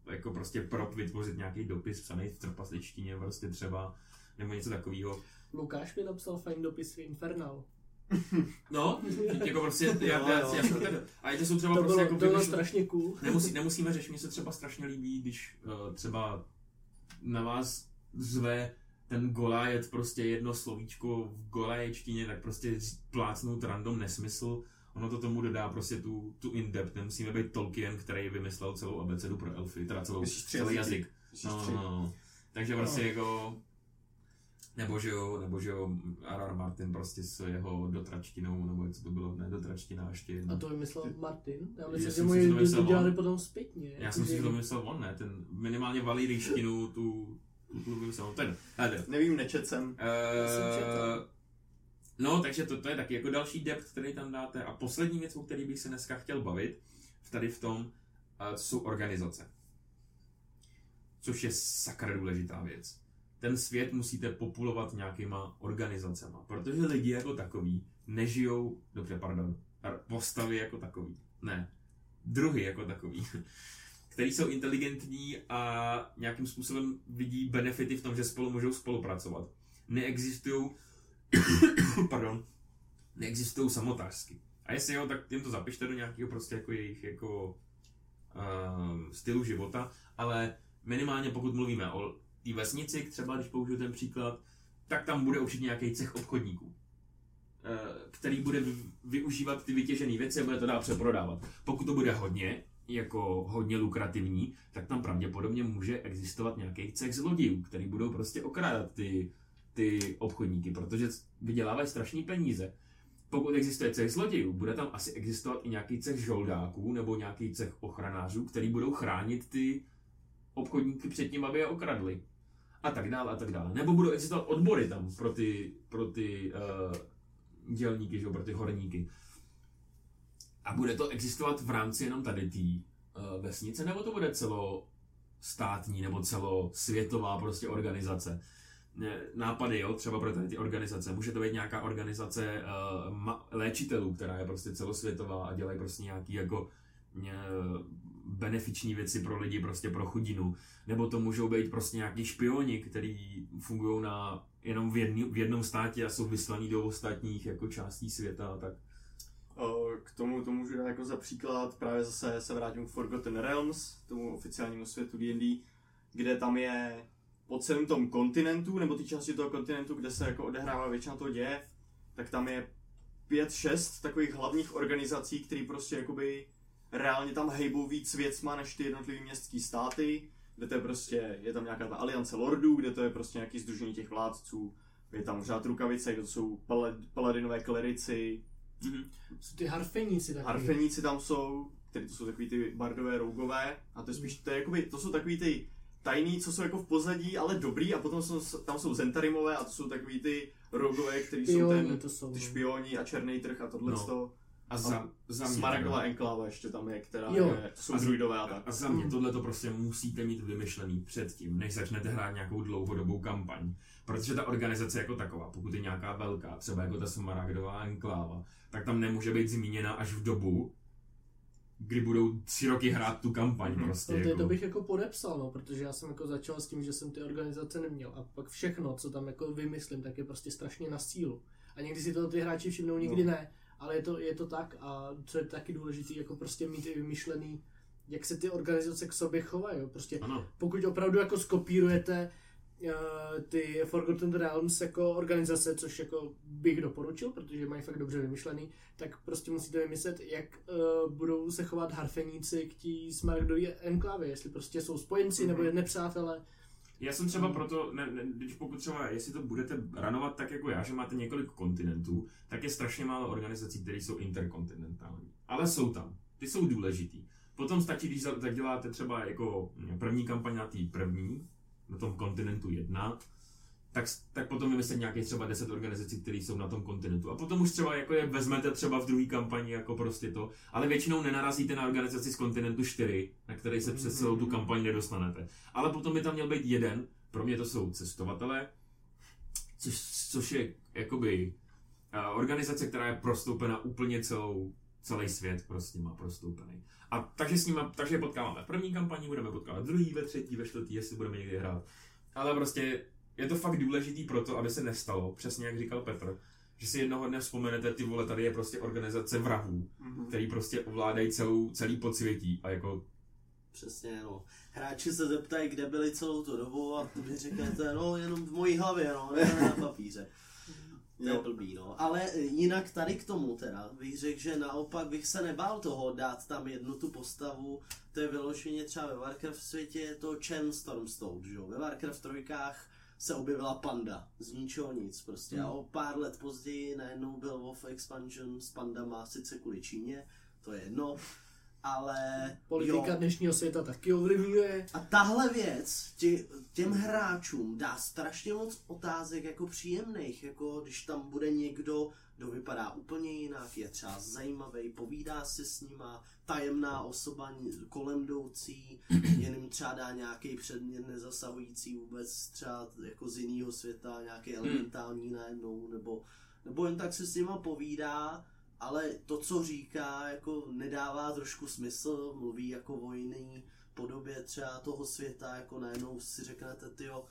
jako prostě prop vytvořit nějaký dopis psaný v trpasličtině prostě třeba, nebo něco takového. Lukáš mi napsal fajn dopis v Infernal. No, jako prostě, já, Jo, já, jo. já, já, a to jsou třeba To prostě bylo, jako to bylo strašně cool. Nemusí, nemusíme řešit, mně se třeba strašně líbí, když uh, třeba na vás zve ten Goliath prostě jedno slovíčko v golaječtině, tak prostě plácnout random nesmysl. Ono to tomu dodá prostě tu, tu in-depth. Nemusíme být Tolkien, který vymyslel celou abecedu pro elfy, teda celou, celý jazyk. No, tři? no, no. Takže prostě jako... Nebo že jo, nebo že jo, R.R. Martin prostě s jeho dotračtinou, nebo co to bylo, ne dotračtina, ještě jedna. A to vymyslel Martin? Já myslím, že jsem mu udělali on. potom zpětně. Já jsem si to myslel on, ne, ten minimálně valí rýštinu, tu, tu, tu vymyslel, ten, ale Nevím, nečet jsem. Uh, no, takže to, to je taky jako další depth, který tam dáte. A poslední věc, o který bych se dneska chtěl bavit, tady v tom, uh, jsou organizace. Což je sakra důležitá věc. Ten svět musíte populovat nějakýma organizacema, protože lidi jako takový nežijou, dobře, pardon, ar- postavy jako takový, ne, druhy jako takový, který jsou inteligentní a nějakým způsobem vidí benefity v tom, že spolu můžou spolupracovat. Neexistují, pardon, neexistují samotářsky. A jestli jo, tak jim to zapište do nějakého prostě jako jejich jako uh, stylu života, ale minimálně pokud mluvíme o té vesnici, třeba když použiju ten příklad, tak tam bude určitě nějaký cech obchodníků, eh, který bude vy- využívat ty vytěžené věci a bude to dál přeprodávat. Pokud to bude hodně, jako hodně lukrativní, tak tam pravděpodobně může existovat nějaký cech zlodějů, který budou prostě okrádat ty, ty obchodníky, protože vydělávají strašní peníze. Pokud existuje cech zlodějů, bude tam asi existovat i nějaký cech žoldáků nebo nějaký cech ochranářů, který budou chránit ty obchodníky před tím, aby je okradli. A tak dále, a tak dále. Nebo budou existovat odbory tam pro ty, pro ty uh, dělníky, že pro ty horníky. A bude to existovat v rámci jenom tady té uh, vesnice, nebo to bude celostátní nebo celosvětová prostě organizace? Nápady, jo, třeba pro ty organizace. Může to být nějaká organizace uh, ma- léčitelů, která je prostě celosvětová a dělají prostě nějaký jako uh, benefiční věci pro lidi, prostě pro chudinu. Nebo to můžou být prostě nějaký špioni, který fungují na jenom v, jedný, v jednom státě a jsou vyslaní do ostatních jako částí světa. Tak K tomu to můžu dát jako za příklad, právě zase se vrátím k Forgotten Realms, tomu oficiálnímu světu D&D, kde tam je po celém tom kontinentu, nebo ty části toho kontinentu, kde se jako odehrává většina toho děje, tak tam je pět, šest takových hlavních organizací, které prostě jakoby reálně tam hejbou víc věcma než ty jednotlivé městské státy, kde to je prostě, je tam nějaká ta aliance lordů, kde to je prostě nějaký združení těch vládců, je tam řád rukavice, kde to jsou pala- paladinové klerici, Jsou ty harfeníci taky. Harfeníci tam jsou, který to jsou takový ty bardové rougové, a to je spíš, to, je jakoby, to jsou takový ty tajný, co jsou jako v pozadí, ale dobrý, a potom jsou, tam jsou zentarimové, a to jsou takový ty rougové, který jsou ten, to jsou. ty no. špioni a černý trh a tohle No. to. a za, za mě, Smaragdová enkláva ještě tam je, která Jo. je, jsou A- druidové a tak. A za mě tohle to prostě musíte mít vymyšlený předtím, než začnete hrát nějakou dlouhodobou kampaň. Protože ta organizace jako taková, pokud je nějaká velká, třeba jako ta Smaragdová enkláva, tak tam nemůže být zmíněna až v dobu, kdy budou tři roky hrát tu kampaň Mhm. prostě. No, to, jako. to bych jako podepsal, no, protože já jsem jako začal s tím, že jsem ty organizace neměl a pak všechno, co tam jako vymyslím, tak je prostě strašně na sílu. A někdy si to ty hráči všimnou, někdy No. ne, ale je to, je to tak a co je taky důležité, jako prostě mít i vymyšlený, jak se ty organizace k sobě chovají, jo. prostě Ano, pokud opravdu jako skopírujete ty Forgotten Realms jako organizace, což jako bych doporučil, protože mají fakt dobře vymyšlený, tak prostě musíte vymyslet, jak uh, budou se chovat harfeníci k tí Smaragdové enklávě, jestli prostě jsou spojenci Mhm. nebo je nepřátelé. Já jsem třeba proto, ne, ne, když pokud třeba, jestli to budete ranovat tak jako já, že máte několik kontinentů, tak je strašně málo organizací, které jsou interkontinentální. Ale jsou tam. Ty jsou důležitý. Potom stačí, když za- zaděláte třeba jako první kampaň na té první, na tom kontinentu jedna, tak, tak potom vymyslet nějakých třeba 10 organizací, které jsou na tom kontinentu. A potom už třeba jako je vezmete třeba v druhé kampani jako prostě to, ale většinou nenarazíte na organizaci z kontinentu 4, na který se přes celou tu kampaň nedostanete. Ale potom by tam měl být jeden, pro mě to jsou cestovatelé, což, což je jakoby eh, organizace, která je prostoupena úplně celou, celý svět prostě má prostoupený. A takže s nimi, takže je potkáváme v první kampani, budeme potkávat v druhý, ve třetí, ve čtvrtý, jestli budeme někdy hrát. Ale prostě je to fakt důležitý pro to, aby se nestalo, přesně jak říkal Petr, že si jednoho dne vzpomenete, ty vole, tady je prostě organizace vrahů, Mhm. který prostě ovládají celou, celý podsvětí a jako Přesně, no. Hráči se zeptají, kde byli celou tu dobu a vy řeknete, no jenom v mojí hlavě, no, ne na papíře. To je blbý, no. Ale jinak tady k tomu teda, bych řekl, že naopak bych se nebál toho dát tam jednu tu postavu, to je vyloženě třeba ve Warcraft světě, je to Chen Stormstone, že jo. Ve Warcraft trojkách se objevila panda. Z ničeho nic prostě. A o pár let později najednou byl WoW Expansion s pandama, sice kvůli Číně, to je jedno, ale Politika jo. dnešního světa taky ovlivňuje. A tahle věc tě, těm hráčům dá strašně moc otázek jako příjemných, jako když tam bude někdo, kdo vypadá úplně jinak, je třeba zajímavý, povídá si s nima, tajemná osoba kolem jdoucí, jen jim třeba dá nějaký předmět nezasahující vůbec třeba jako z jiného světa, nějaký elementální najednou, nebo, nebo jen tak si s nima povídá, ale to, co říká, jako nedává trošku smysl, mluví jako o jiný podobě třeba toho světa, jako najednou si řeknete, tyjo,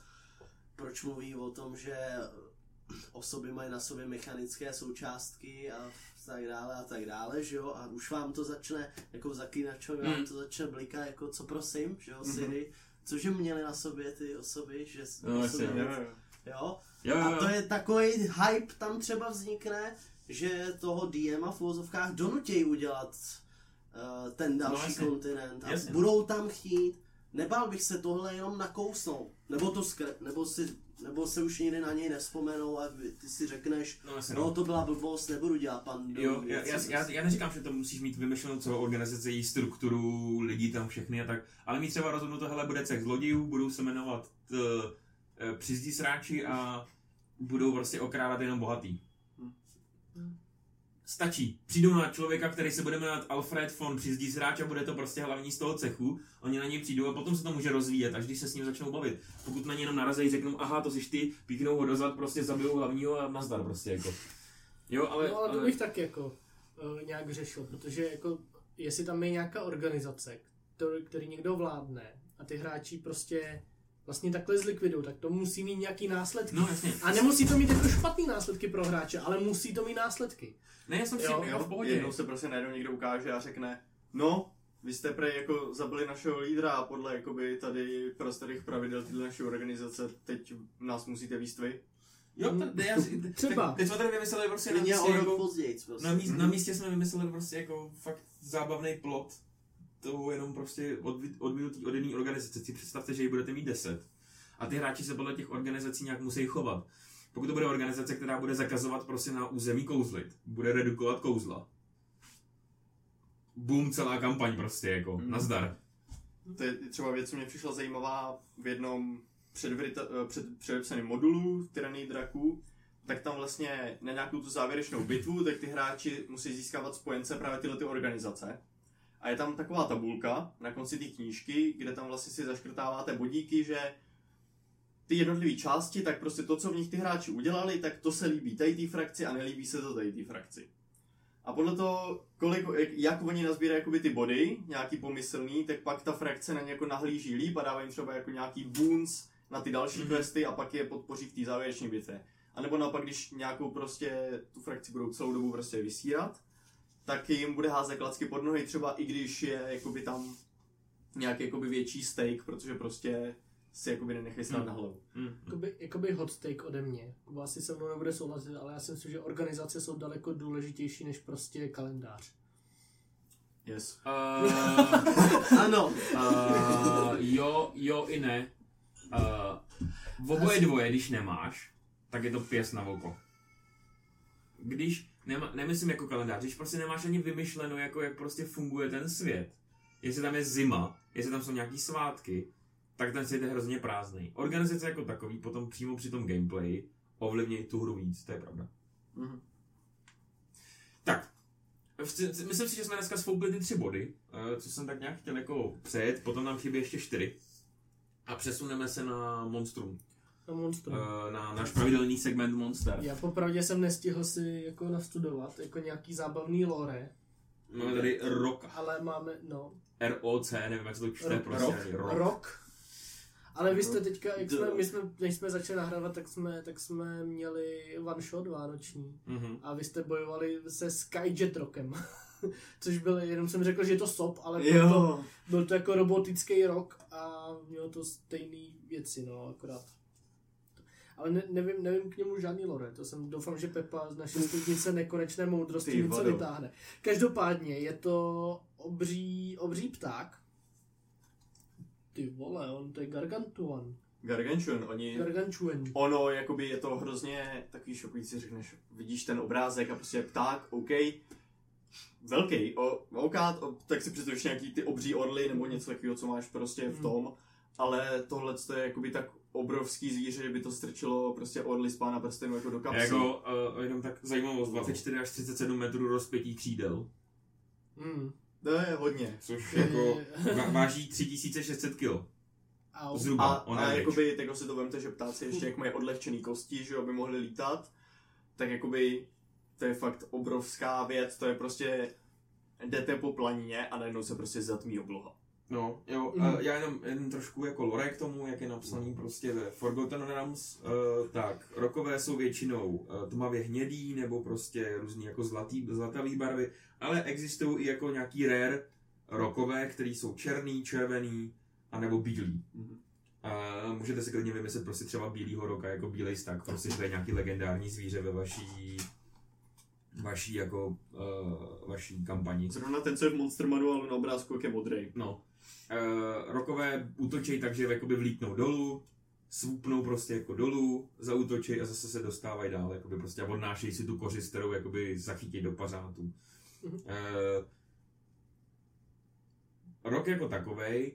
proč mluví o tom, že osoby mají na sobě mechanické součástky a tak dále a tak dále, že jo, a už vám to začne, jako v zaklínačovi vám Mm. to začne blikat, jako co prosím, že jo, Mhm. Siri, cože měly na sobě ty osoby, že No, sobě Jo, jo. jo, a to je takový hype tam třeba vznikne, že toho DM v uvozovkách donutějí udělat uh, ten další No, kontinent a Jasně. budou tam chtít. Nebál bych se tohle jenom nakousnout, nebo to skre, nebo si nebo se už nikdy na něj nevzpomenou a ty si řekneš, No, jasně, no to byla blbost, nebudu dělat pandu. Jo, já, já, já, já neříkám, že to musíš mít vymyšlenou celou organizaci, její strukturu, lidí tam všechny a tak, ale mít třeba rozhodnuto, hele, bude cech zlodějů, budou se jmenovat t, e, přizdí sráči a budou prostě okrádat jenom bohatý. Stačí. Přijdou na člověka, který se bude jmenovat Alfred von Přizdí sráč a bude to prostě hlavní z toho cechu. Oni na něj přijdou a potom se to může rozvíjet, až když se s ním začnou bavit. Pokud na něj jenom narazí, řeknou, aha, to jsi ty, píknou ho dozad, prostě zabijou hlavního a nazdar prostě jako. Jo, ale, no ale to bych tak jako uh, nějak řešil, protože jako jestli tam je nějaká organizace, který, který někdo vládne a ty hráči prostě vlastně takhle zlikvidují, tak to musí mít nějaký následky. No jasně. A nemusí to mít jako špatný následky pro hráče, ale musí to mít následky. Ne, já jsem si Jo, jo, v pohodě. jednou se prostě najednou někdo ukáže a řekne, no, vy jste prej jako zabili našeho lídra a podle jakoby tady prostorých pravidel tyhle naší organizace teď nás musíte výst vy. Jo, to, to, já, si- Třeba. Tak, teď jsme tady vymysleli prostě na místě, jako, později. Prostě. na, míst, Mhm. na místě jsme vymysleli prostě jako fakt zábavný plot toho jenom prostě odvi- odvinutý od jedné organizace. Si představte, že ji budete mít 10. A ty hráči se podle těch organizací nějak musí chovat. Pokud to bude organizace, která bude zakazovat prostě na území kouzlit, bude redukovat kouzla. Boom, celá kampaň prostě jako, Mhm. nazdar. To je třeba věc, co mě přišla zajímavá v jednom předvrita, eh, před, předepsaném modulu Tyranny draků, tak tam vlastně na nějakou tu závěrečnou bitvu, tak ty hráči musí získávat spojence právě tyhle ty organizace. A je tam taková tabulka na konci té knížky, kde tam vlastně si zaškrtáváte bodíky, že ty jednotlivé části, tak prostě to, co v nich ty hráči udělali, tak to se líbí tady té frakci a nelíbí se to tady té frakci. A podle toho, kolik, jak, jak oni nazbírají jakoby ty body, nějaký pomyslný, tak pak ta frakce na ně jako nahlíží líp a dávají jim třeba jako nějaký boons na ty další Mhm. mm-hmm. questy a pak je podpoří v té závěrečné bitvě. A nebo naopak, když nějakou prostě tu frakci budou celou dobu prostě vysírat, tak jim bude házet klacky pod nohy, třeba i když je jakoby tam nějaký jakoby větší stake, protože prostě si jakoby nenechají stát Hmm. na hlavu. Mm. Jakoby, jakoby hot take ode mě. Kuba asi se mnou nebude souhlasit, ale já si myslím, že organizace jsou daleko důležitější než prostě kalendář. Yes. Uh, Ano, Uh, jo, jo i ne. Uh, oboje dvoje, když nemáš, tak je to pěst na oko. Když, nema, nemyslím jako kalendář, když prostě nemáš ani vymyšleno, jako jak prostě funguje ten svět, jestli tam je zima, jestli tam jsou nějaký svátky, tak ten svět je hrozně prázdný. Organizace jako takový potom přímo při tom gameplay ovlivní tu hru víc, to je pravda. Mhm. Tak, myslím si, že jsme dneska spoukli ty tři body, eh, co jsem tak nějak chtěl jako přejet, potom nám chybí ještě čtyři. A přesuneme se na Monstrum, Monstrum. eh, na náš pravidelný segment Monster. Já popravdě jsem nestihl si jako nastudovat jako nějaký zábavný lore, Máme tady Rock, ale máme, no, R-O-C, nevím, jak se to čte, prostě rok. Rock. rok. Ale vy jste teďka, jak jsme, my jsme, než jsme začali nahrávat, tak jsme, tak jsme měli one shot vánoční. Mhm. A vy jste bojovali se Skyjet Rockem. Což byl, jenom jsem řekl, že je to SOP, ale byl to, byl to jako robotický rok a mělo to stejné věci, no, akorát. Ale ne, nevím, nevím k němu žádný lore, to jsem doufám, že Pepa z naší studnice nekonečné moudrosti Ty něco vytáhne. Každopádně je to obří, obří pták. Ty vole, on to je gargantuan. Gargantuan, oni... Gargantuan. Ono, jakoby je to hrozně takový šokující, řekneš, vidíš ten obrázek a prostě pták, OK, velký, o, OK, o, tak si představíš nějaký ty obří orly nebo něco takového, co máš prostě v Hmm. tom, ale tohle to je jakoby tak obrovský zvíře, že by to strčilo prostě orly z pána prstenů jako do kapsy. Jako, uh, jenom tak zajímavost, 24 až 37 metrů rozpětí křídel, Hmm. To je hodně. což jako va- váží 3600 kg. A, Zhruba, on a average. jakoby, tak si to vemte, že ptáci ještě jak mají odlehčený kosti, že aby mohli lítat, tak jakoby to je fakt obrovská věc, to je prostě jdete po planině a najednou se prostě zatmí obloha. No, jo, Mm. uh, já jenom, jenom trošku jako lore k tomu, jak je napsaný prostě ve Forgotten Realms, uh, tak rokové jsou většinou uh, tmavě hnědý nebo prostě různý jako zlatý, zlatavý barvy, ale existují i jako nějaký rare rokové, který jsou černý, červený a nebo bílý. Mhm. A můžete si klidně vymyslet prostě třeba bílýho roka jako bílej stak, prostě že to je nějaký legendární zvíře ve vaší vaší jako uh, vaší kampani. Zrovna ten, co je v Monster Manualu na obrázku, jak je modrý. No. Uh, rokové útočí takže jakoby vlítnou dolů, svupnou prostě jako dolů, zautočí a zase se dostávají dál, jakoby prostě a odnášejí si tu kořist, kterou jakoby zachytí do pařátů. Mhm. Uh, rok jako takovej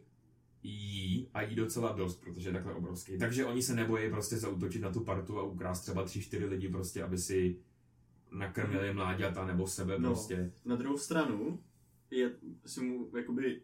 jí a jí docela dost, protože je takhle obrovský. Takže oni se nebojí prostě zautočit na tu partu a ukrást třeba tři, čtyři lidi prostě, aby si nakrmili mláďata nebo sebe No. prostě. Na druhou stranu je, si mu, jakoby,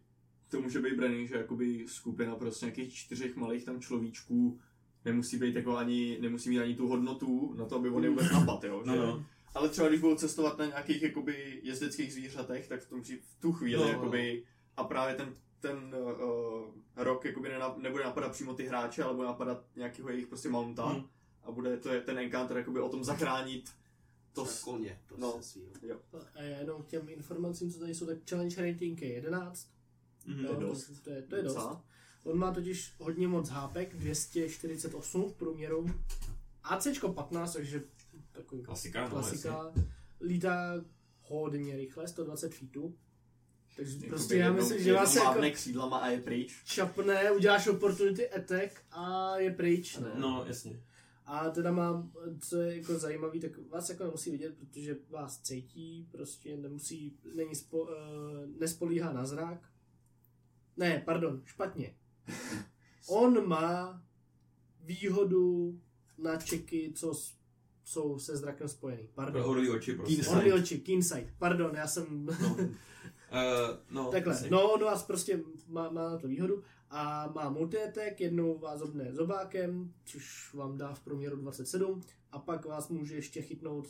to může být braný, že jakoby skupina prostě nějakých čtyřech malých tam človíčků nemusí být jako ani, nemusí mít ani tu hodnotu na to, aby on je vůbec napad, jo. No, že? no. Ale třeba když budou cestovat na nějakých jakoby jezdeckých zvířatech, tak v, tom, v tu chvíli No. jakoby, a právě ten, ten uh, rok jakoby nena, nebude napadat přímo ty hráče, ale bude napadat nějakého jejich prostě mounta Hmm. a bude to je ten encounter jakoby o tom zachránit to, To s- koně, prostě no. no. svýho. A já jenom k těm informacím, co tady jsou, tak challenge rating je 11. Mhm. To je dost. To je, to je dost. On má totiž hodně moc hápek, 248 v průměru. ACčko 15, takže takový Klasika, no, klasika. Lítá hodně rychle, 120 feetů. Takže Jakoby prostě já jednou- myslím, že vás jako mávne křídlama a je pryč. čapne, uděláš opportunity attack a je pryč, ne? No, jasně. A teda mám, co je jako zajímavý, tak vás jako nemusí vidět, protože vás cítí, prostě nemusí, není spo, uh, nespolíhá na zrak. Ne, pardon, špatně. On má výhodu na čeky, co s, jsou se zrakem spojený. Pardon. orlí oči prostě. Orly oči, keen sight. Pardon, já jsem... No. Uh, no, Takhle, jasně. no on vás prostě má, má na to výhodu a má multi-attack, jednou vás zobne zobákem, což vám dá v průměru 27 a pak vás může ještě chytnout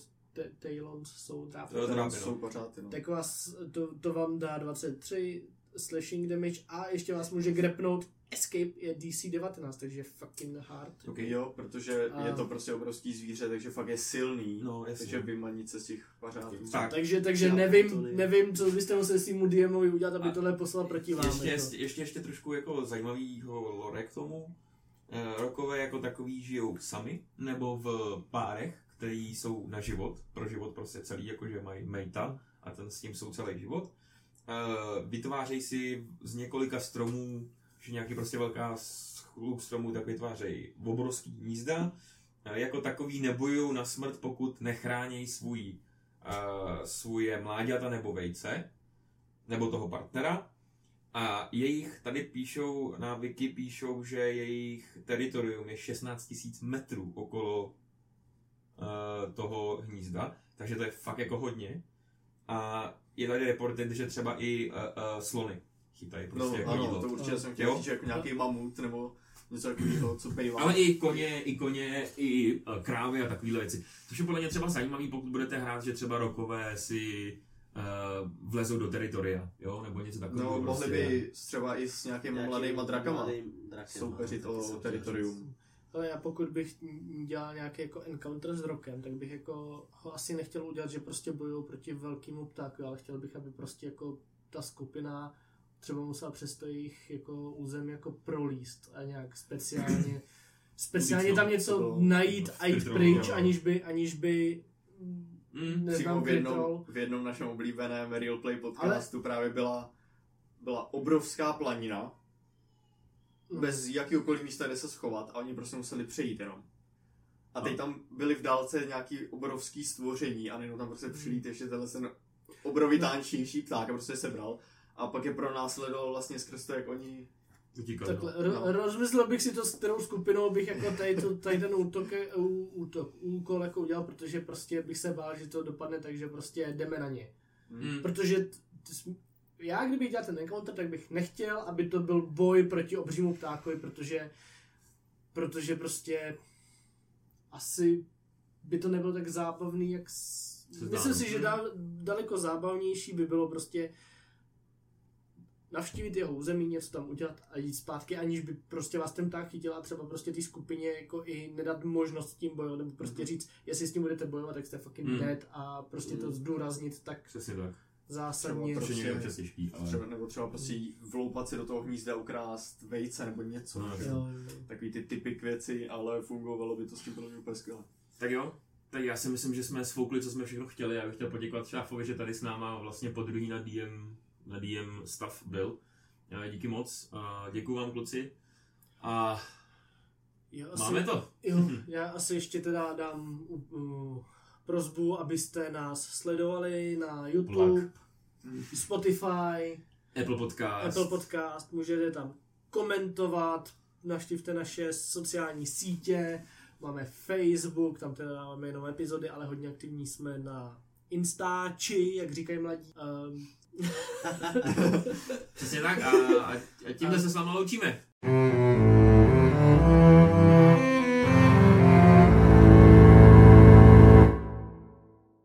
Tailons, jsou drápy. To je Ten drápy, jsou no. pořád, no. Tak vás, to, to vám dá 23 slashing damage a ještě vás může grepnout Escape je DC 19, takže fucking hard. Okay. Jo, protože A- je to prostě obrovský zvíře, takže fakt je silný. No, takže vymanit se z těch pařátů. Tak. Takže, takže Já nevím, nevím, co byste museli svýmu DMovi udělat, aby A- tohle poslal proti vám. Ještě, jako. ještě, ještě, ještě trošku jako zajímavého lore k tomu. Eh, Rokové jako takový žijou sami, nebo v párech, který jsou na život, pro život prostě celý, jakože mají mejta a ten s tím jsou celý život. Eh, Vytvářejí si z několika stromů, že nějaký prostě velká chluk stromů, tak vytvářejí obrovský hnízda. Eh, Jako takový nebojují na smrt, pokud nechránějí svůj, uh, svoje mláďata nebo vejce, nebo toho partnera. A jejich, tady píšou, na Wiki píšou, že jejich teritorium je 16 000 metrů okolo uh, toho hnízda, takže to je fakt jako hodně. A je tady reported, že třeba i uh, uh, slony chytají No, prostě jako ano, jídlo. to určitě jsem chtěl říct, že jako nějaký mamut nebo něco takového, co bývá. Ale i koně, i koně, i uh, krávy a takovéhle věci. Což je podle mě třeba zajímavý, pokud budete hrát, že třeba rokové si uh, vlezou do teritoria, jo, nebo něco takového. No, mohli prostě. by třeba i s nějakýma Nějakým mladýma drakama mladým drakem, soupeřit no, o teritorium. Ale já pokud bych dělal nějaký jako encounter s rokem, tak bych jako ho asi nechtěl udělat, že prostě bojují proti velkému ptáku, ale chtěl bych, aby prostě jako ta skupina třeba musela přes to jejich jako území jako prolíst a nějak speciálně speciálně tam to něco bylo najít a jít pryč, jo. aniž by, aniž by Mm, neznám v jednom, v jednom našem oblíbeném Real Play podcastu právě byla, byla obrovská planina. Bez jakýkoliv místa, kde se schovat a oni prostě museli přejít jenom. A teď No. tam byly v dálce nějaký obrovský stvoření a najednou tam prostě přilít ještě tenhle ten obrovitánčnější pták a prostě se sebral. A pak je pro následoval vlastně skrz to, jak oni... Utíkali, Takhle, no. ro- no. rozmyslel bych si to, s kterou skupinou bych jako tady, to, tady ten útok, útok, úkol jako udělal, protože prostě bych se bál, že to dopadne tak, že prostě jdeme na ně. Mm. Protože t- já, kdybych dělal ten encounter, tak bych nechtěl, aby to byl boj proti obřímu ptákovi, protože, protože prostě asi by to nebylo tak zábavný, jak... S... Myslím no. si, že da, daleko zábavnější by bylo prostě navštívit jeho území, něco tam udělat a jít zpátky, aniž by prostě vás ten pták chytil a třeba prostě té skupině jako i nedat možnost s tím bojovat, nebo prostě říct, jestli s tím budete bojovat, tak jste fucking Mhm. dead a prostě to Mhm. zdůraznit tak Přesně tak. Zásadně. Třeba je Prostě- občas těžký, ale... Třeba, nebo třeba prostě vloupat si do toho hnízda, ukrást vejce nebo něco. No, že? Jo, jo. Takový ty typy věci, ale fungovalo by to s tím podle mě úplně skvěle. Tak jo, tak já si myslím, že jsme svoukli, co jsme všechno chtěli. Já bych chtěl poděkovat Šáfovi, že tady s náma vlastně po druhý na DM, na DM stav byl. Já, díky moc. A děkuji vám, kluci. A Jo, asi, máme to. Jo, já asi ještě teda dám uh, uh, prozbu, abyste nás sledovali na YouTube, Plug. Spotify, Apple Podcast. Apple Podcast, můžete tam komentovat, navštivte naše sociální sítě, máme Facebook, tam teda máme jenom epizody, ale hodně aktivní jsme na Instači, jak říkají mladí. Um, Přesně tak a, a, a tímhle se s vámi loučíme.